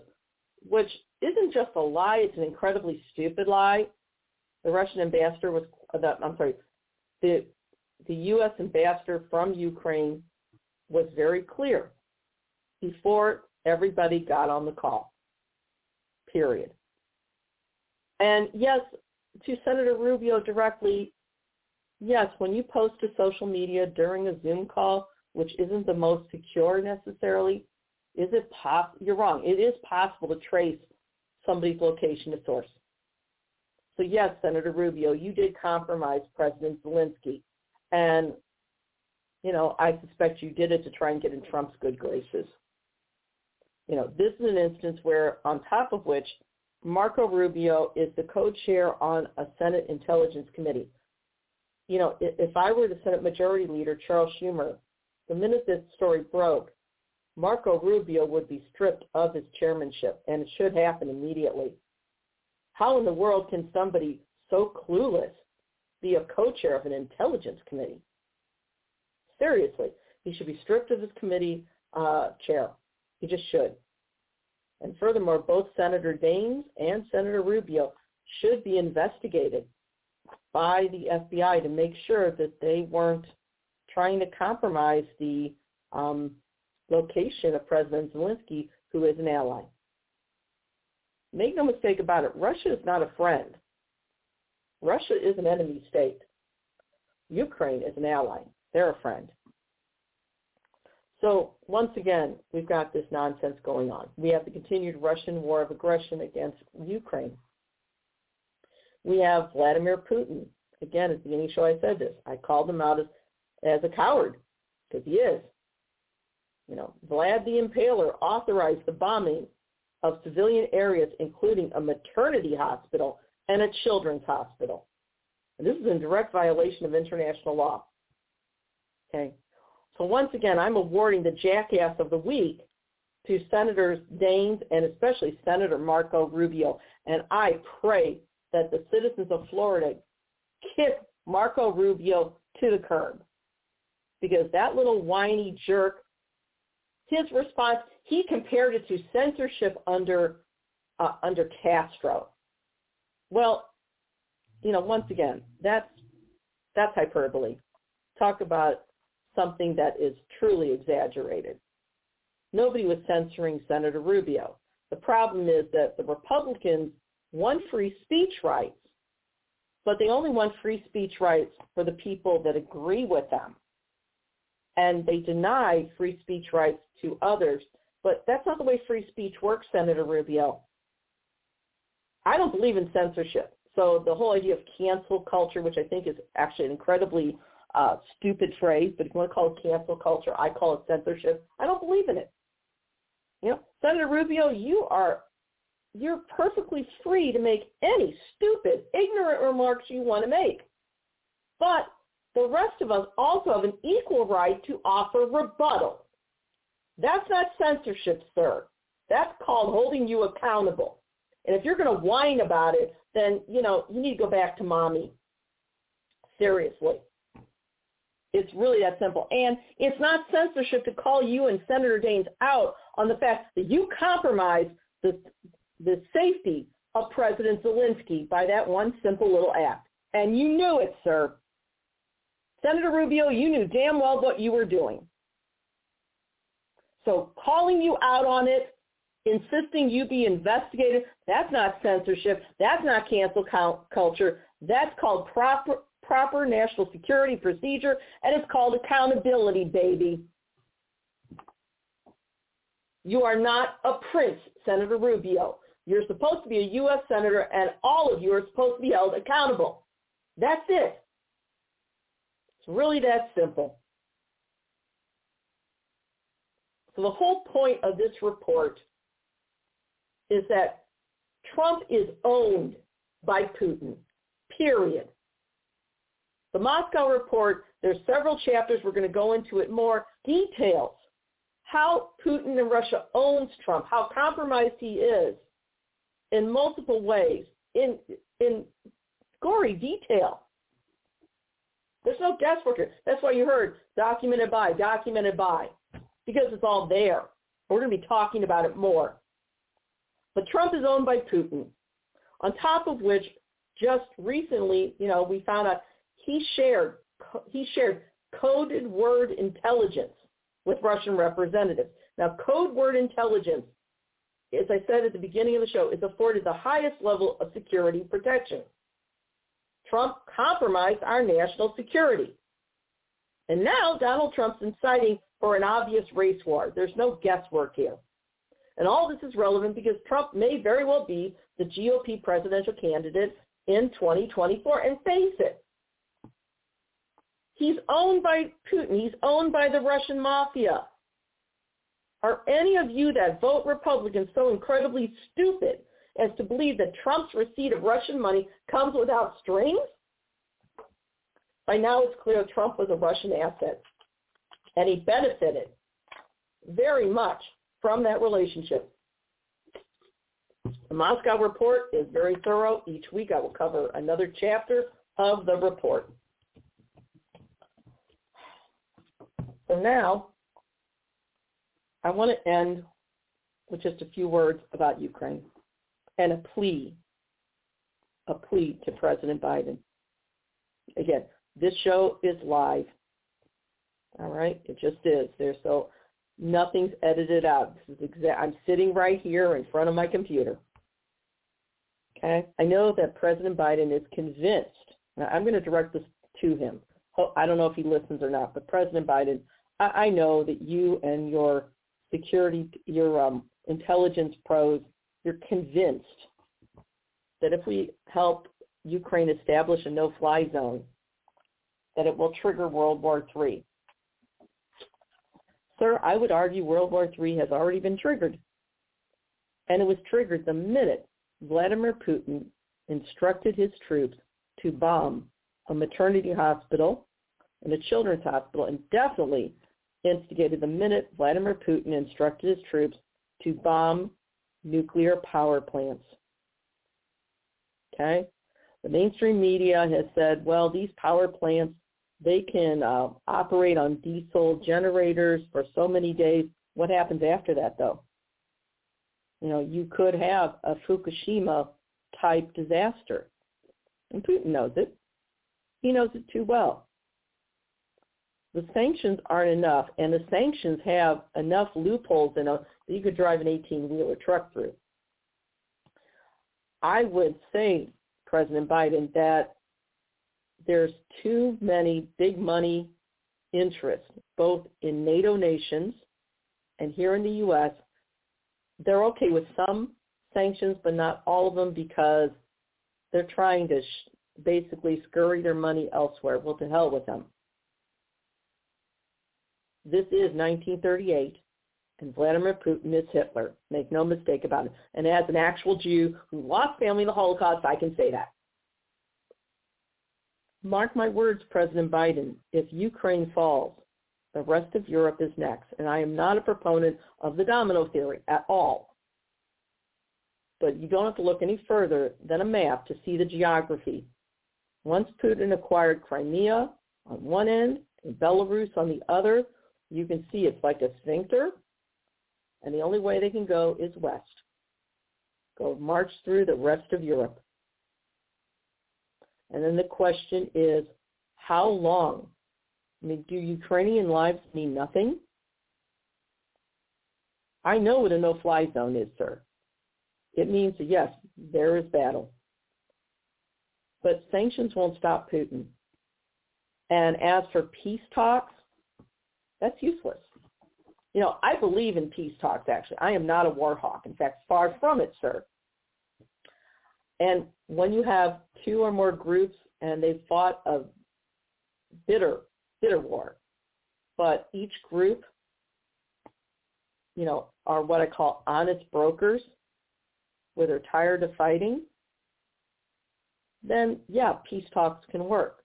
which isn't just a lie; it's an incredibly stupid lie. The Russian ambassador was, uh, I'm sorry, the the U.S. ambassador from Ukraine was very clear before everybody got on the call. Period. And yes, to Senator Rubio directly, yes, when you post to social media during a Zoom call, which isn't the most secure necessarily, is it? You're wrong. It is possible to trace somebody's location to source. So yes, Senator Rubio, you did compromise President Zelensky. And, you know, I suspect you did it to try and get in Trump's good graces. You know, this is an instance where, on top of which, Marco Rubio is the co-chair on a Senate Intelligence Committee. You know, if I were the Senate Majority Leader, Charles Schumer, the minute this story broke, Marco Rubio would be stripped of his chairmanship, and it should happen immediately. How in the world can somebody so clueless be a co-chair of an intelligence committee? Seriously, he should be stripped of his committee uh, chair. He just should. And furthermore, both Senator Daines and Senator Rubio should be investigated by the FBI to make sure that they weren't trying to compromise the um, location of President Zelensky, who is an ally. Make no mistake about it, Russia is not a friend. Russia is an enemy state. Ukraine is an ally. They're a friend. So once again, we've got this nonsense going on. We have the continued Russian war of aggression against Ukraine. We have Vladimir Putin. Again, at the beginning show I said this. I called him out as, as a coward, because he is. You know, Vlad the Impaler authorized the bombing of civilian areas, including a maternity hospital and a children's hospital. And this is in direct violation of international law. Okay. So once again, I'm awarding the jackass of the week to Senators Daines and especially Senator Marco Rubio. And I pray that the citizens of Florida kick Marco Rubio to the curb. Because that little whiny jerk, his response, he compared it to censorship under uh, under Castro. Well, you know, once again, that's that's hyperbole. Talk about something that is truly exaggerated. Nobody was censoring Senator Rubio. The problem is that the Republicans want free speech rights, but they only want free speech rights for the people that agree with them. And they deny free speech rights to others. But that's not the way free speech works, Senator Rubio. I don't believe in censorship. So the whole idea of cancel culture, which I think is actually an incredibly uh, stupid phrase, but if you want to call it cancel culture, I call it censorship. I don't believe in it. You know, Senator Rubio, you are you're perfectly free to make any stupid, ignorant remarks you want to make. But the rest of us also have an equal right to offer rebuttal. That's not censorship, sir. That's called holding you accountable. And if you're going to whine about it, then, you know, you need to go back to mommy. Seriously. It's really that simple. And it's not censorship to call you and Senator Daines out on the fact that you compromised the, the safety of President Zelensky by that one simple little act. And you knew it, sir. Senator Rubio, you knew damn well what you were doing. So calling you out on it, insisting you be investigated, that's not censorship. That's not cancel culture. That's called proper proper national security procedure, and it's called accountability, baby. You are not a prince, Senator Rubio. You're supposed to be a U.S. Senator, and all of you are supposed to be held accountable. That's it. It's really that simple. So the whole point of this report is that Trump is owned by Putin, period. The Moscow report, there's several chapters. We're going to go into it more. Details how Putin and Russia owns Trump, how compromised he is in multiple ways, in in gory detail. There's no guesswork here. That's why you heard documented by, documented by, because it's all there. We're going to be talking about it more. But Trump is owned by Putin. On top of which, just recently, you know, we found out he shared he shared coded word intelligence with Russian representatives. Now, code word intelligence, as I said at the beginning of the show, is afforded the highest level of security protection. Trump compromised our national security. And now Donald Trump's inciting for an obvious race war. There's no guesswork here. And all this is relevant because Trump may very well be the GOP presidential candidate in 2024. And face it, He's owned by Putin. He's owned by the Russian mafia. Are any of you that vote Republican so incredibly stupid as to believe that Trump's receipt of Russian money comes without strings? By now it's clear Trump was a Russian asset, and he benefited very much from that relationship. The Moscow report is very thorough. Each week I will cover another chapter of the report. So now I want to end with just a few words about Ukraine and a plea, a plea to President Biden. Again, this show is live. All right, it just is. There, so nothing's edited out. This is exact. I'm sitting right here in front of my computer. Okay, I know that President Biden is convinced. Now, I'm going to direct this to him. I don't know if he listens or not, but President Biden I, know that you and your security, your um, intelligence pros, you're convinced that if we help Ukraine establish a no-fly zone, that it will trigger World War III. Sir, I would argue World War III has already been triggered. And it was triggered the minute Vladimir Putin instructed his troops to bomb a maternity hospital and a children's hospital and definitely instigated the minute Vladimir Putin instructed his troops to bomb nuclear power plants. Okay? The mainstream media has said, well, these power plants, they can uh, operate on diesel generators for so many days. What happens after that, though? You know, you could have a Fukushima type disaster. And Putin knows it. He knows it too well. The sanctions aren't enough, and the sanctions have enough loopholes in them that you could drive an 18-wheeler truck through. I would say, President Biden, that there's too many big money interests, both in NATO nations and here in the U.S. They're okay with some sanctions, but not all of them because they're trying to sh- basically scurry their money elsewhere. Well, to hell with them. This is 1938, and Vladimir Putin is Hitler. Make no mistake about it. And as an actual Jew who lost family in the Holocaust, I can say that. Mark my words, President Biden, if Ukraine falls, the rest of Europe is next. And I am not a proponent of the domino theory at all. But you don't have to look any further than a map to see the geography. Once Putin acquired Crimea on one end and Belarus on the other, you can see it's like a sphincter, and the only way they can go is west. Go march through the rest of Europe. And then the question is, how long? I mean, do Ukrainian lives mean nothing? I know what a no-fly zone is, sir. It means, yes, there is battle. But sanctions won't stop Putin. And as for peace talks, that's useless. You know, I believe in peace talks, actually. I am not a war hawk. In fact, far from it, sir. And when you have two or more groups and they've fought a bitter, bitter war, but each group, you know, are what I call honest brokers, where they're tired of fighting, then yeah, peace talks can work.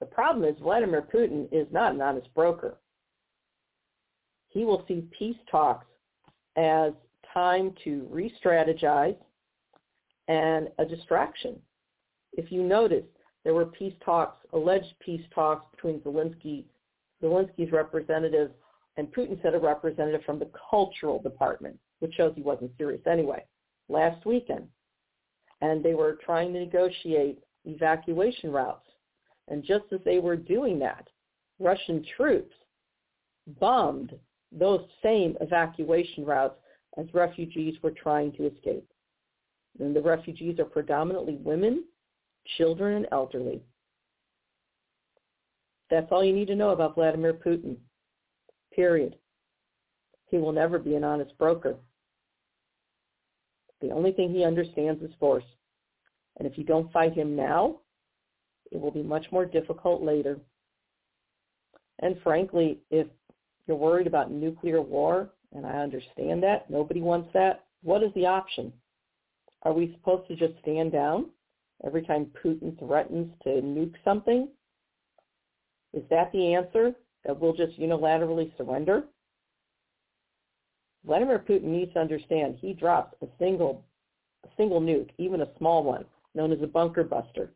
The problem is Vladimir Putin is not an honest broker he will see peace talks as time to re-strategize and a distraction. If you notice, there were peace talks, alleged peace talks between Zelensky, Zelensky's representative and Putin sent a representative from the cultural department, which shows he wasn't serious anyway, last weekend. And they were trying to negotiate evacuation routes. And just as they were doing that, Russian troops bombed those same evacuation routes as refugees were trying to escape. And the refugees are predominantly women, children, and elderly. That's all you need to know about Vladimir Putin. Period. He will never be an honest broker. The only thing he understands is force. And if you don't fight him now, it will be much more difficult later. And frankly, if you're worried about nuclear war, and I understand that. Nobody wants that. What is the option? Are we supposed to just stand down every time Putin threatens to nuke something? Is that the answer? That we'll just unilaterally surrender? Vladimir Putin needs to understand he drops a single a single nuke, even a small one, known as a bunker buster.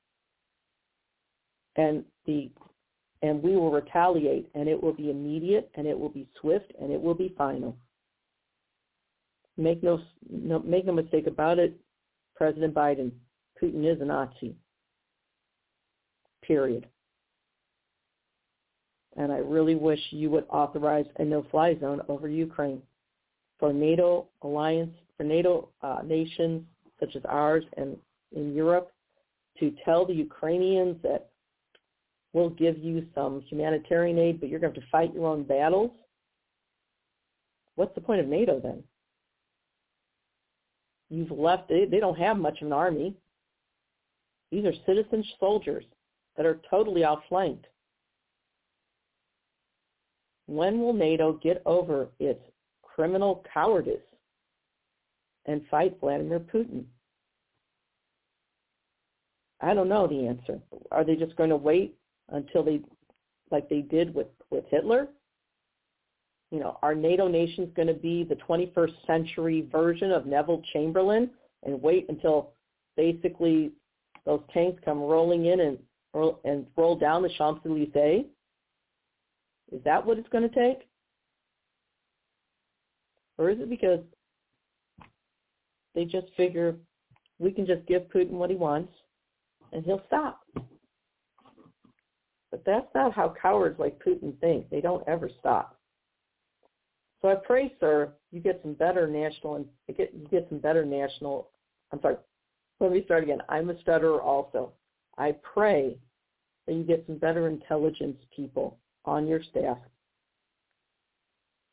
And the and we will retaliate, and it will be immediate, and it will be swift, and it will be final. Make no, no make no mistake about it, President Biden, Putin is a Nazi. Period. And I really wish you would authorize a no-fly zone over Ukraine for NATO alliance, for NATO uh, nations such as ours and in Europe to tell the Ukrainians that We'll give you some humanitarian aid, but you're going to have to fight your own battles. What's the point of NATO then? You've left, they, they don't have much of an army. These are citizen soldiers that are totally outflanked. when will NATO get over its criminal cowardice and fight Vladimir Putin? I don't know the answer. Are they just going to wait until they, like they did with, with Hitler? You know, are NATO nations going to be the 21st century version of Neville Chamberlain and wait until basically those tanks come rolling in and and roll down the Champs Elysees? Is that what it's going to take? Or is it because they just figure we can just give Putin what he wants and he'll stop? But that's not how cowards like Putin think. They don't ever stop. So I pray, sir, you get some better national you get you get some better national. I'm sorry. Let me start again. I'm a stutterer also. I pray that you get some better intelligence people on your staff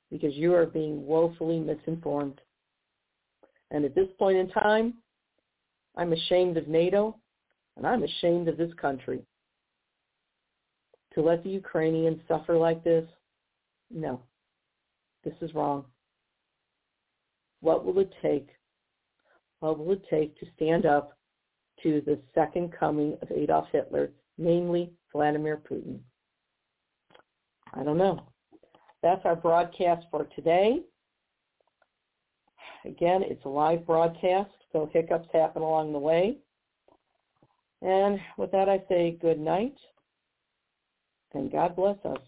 because you are being woefully misinformed. And at this point in time, I'm ashamed of NATO and I'm ashamed of this country. To let the Ukrainians suffer like this, no, this is wrong. What will it take? What will it take to stand up to the second coming of Adolf Hitler, namely Vladimir Putin? I don't know. That's our broadcast for today. Again, it's a live broadcast, so hiccups happen along the way. And with that, I say good night and God bless us.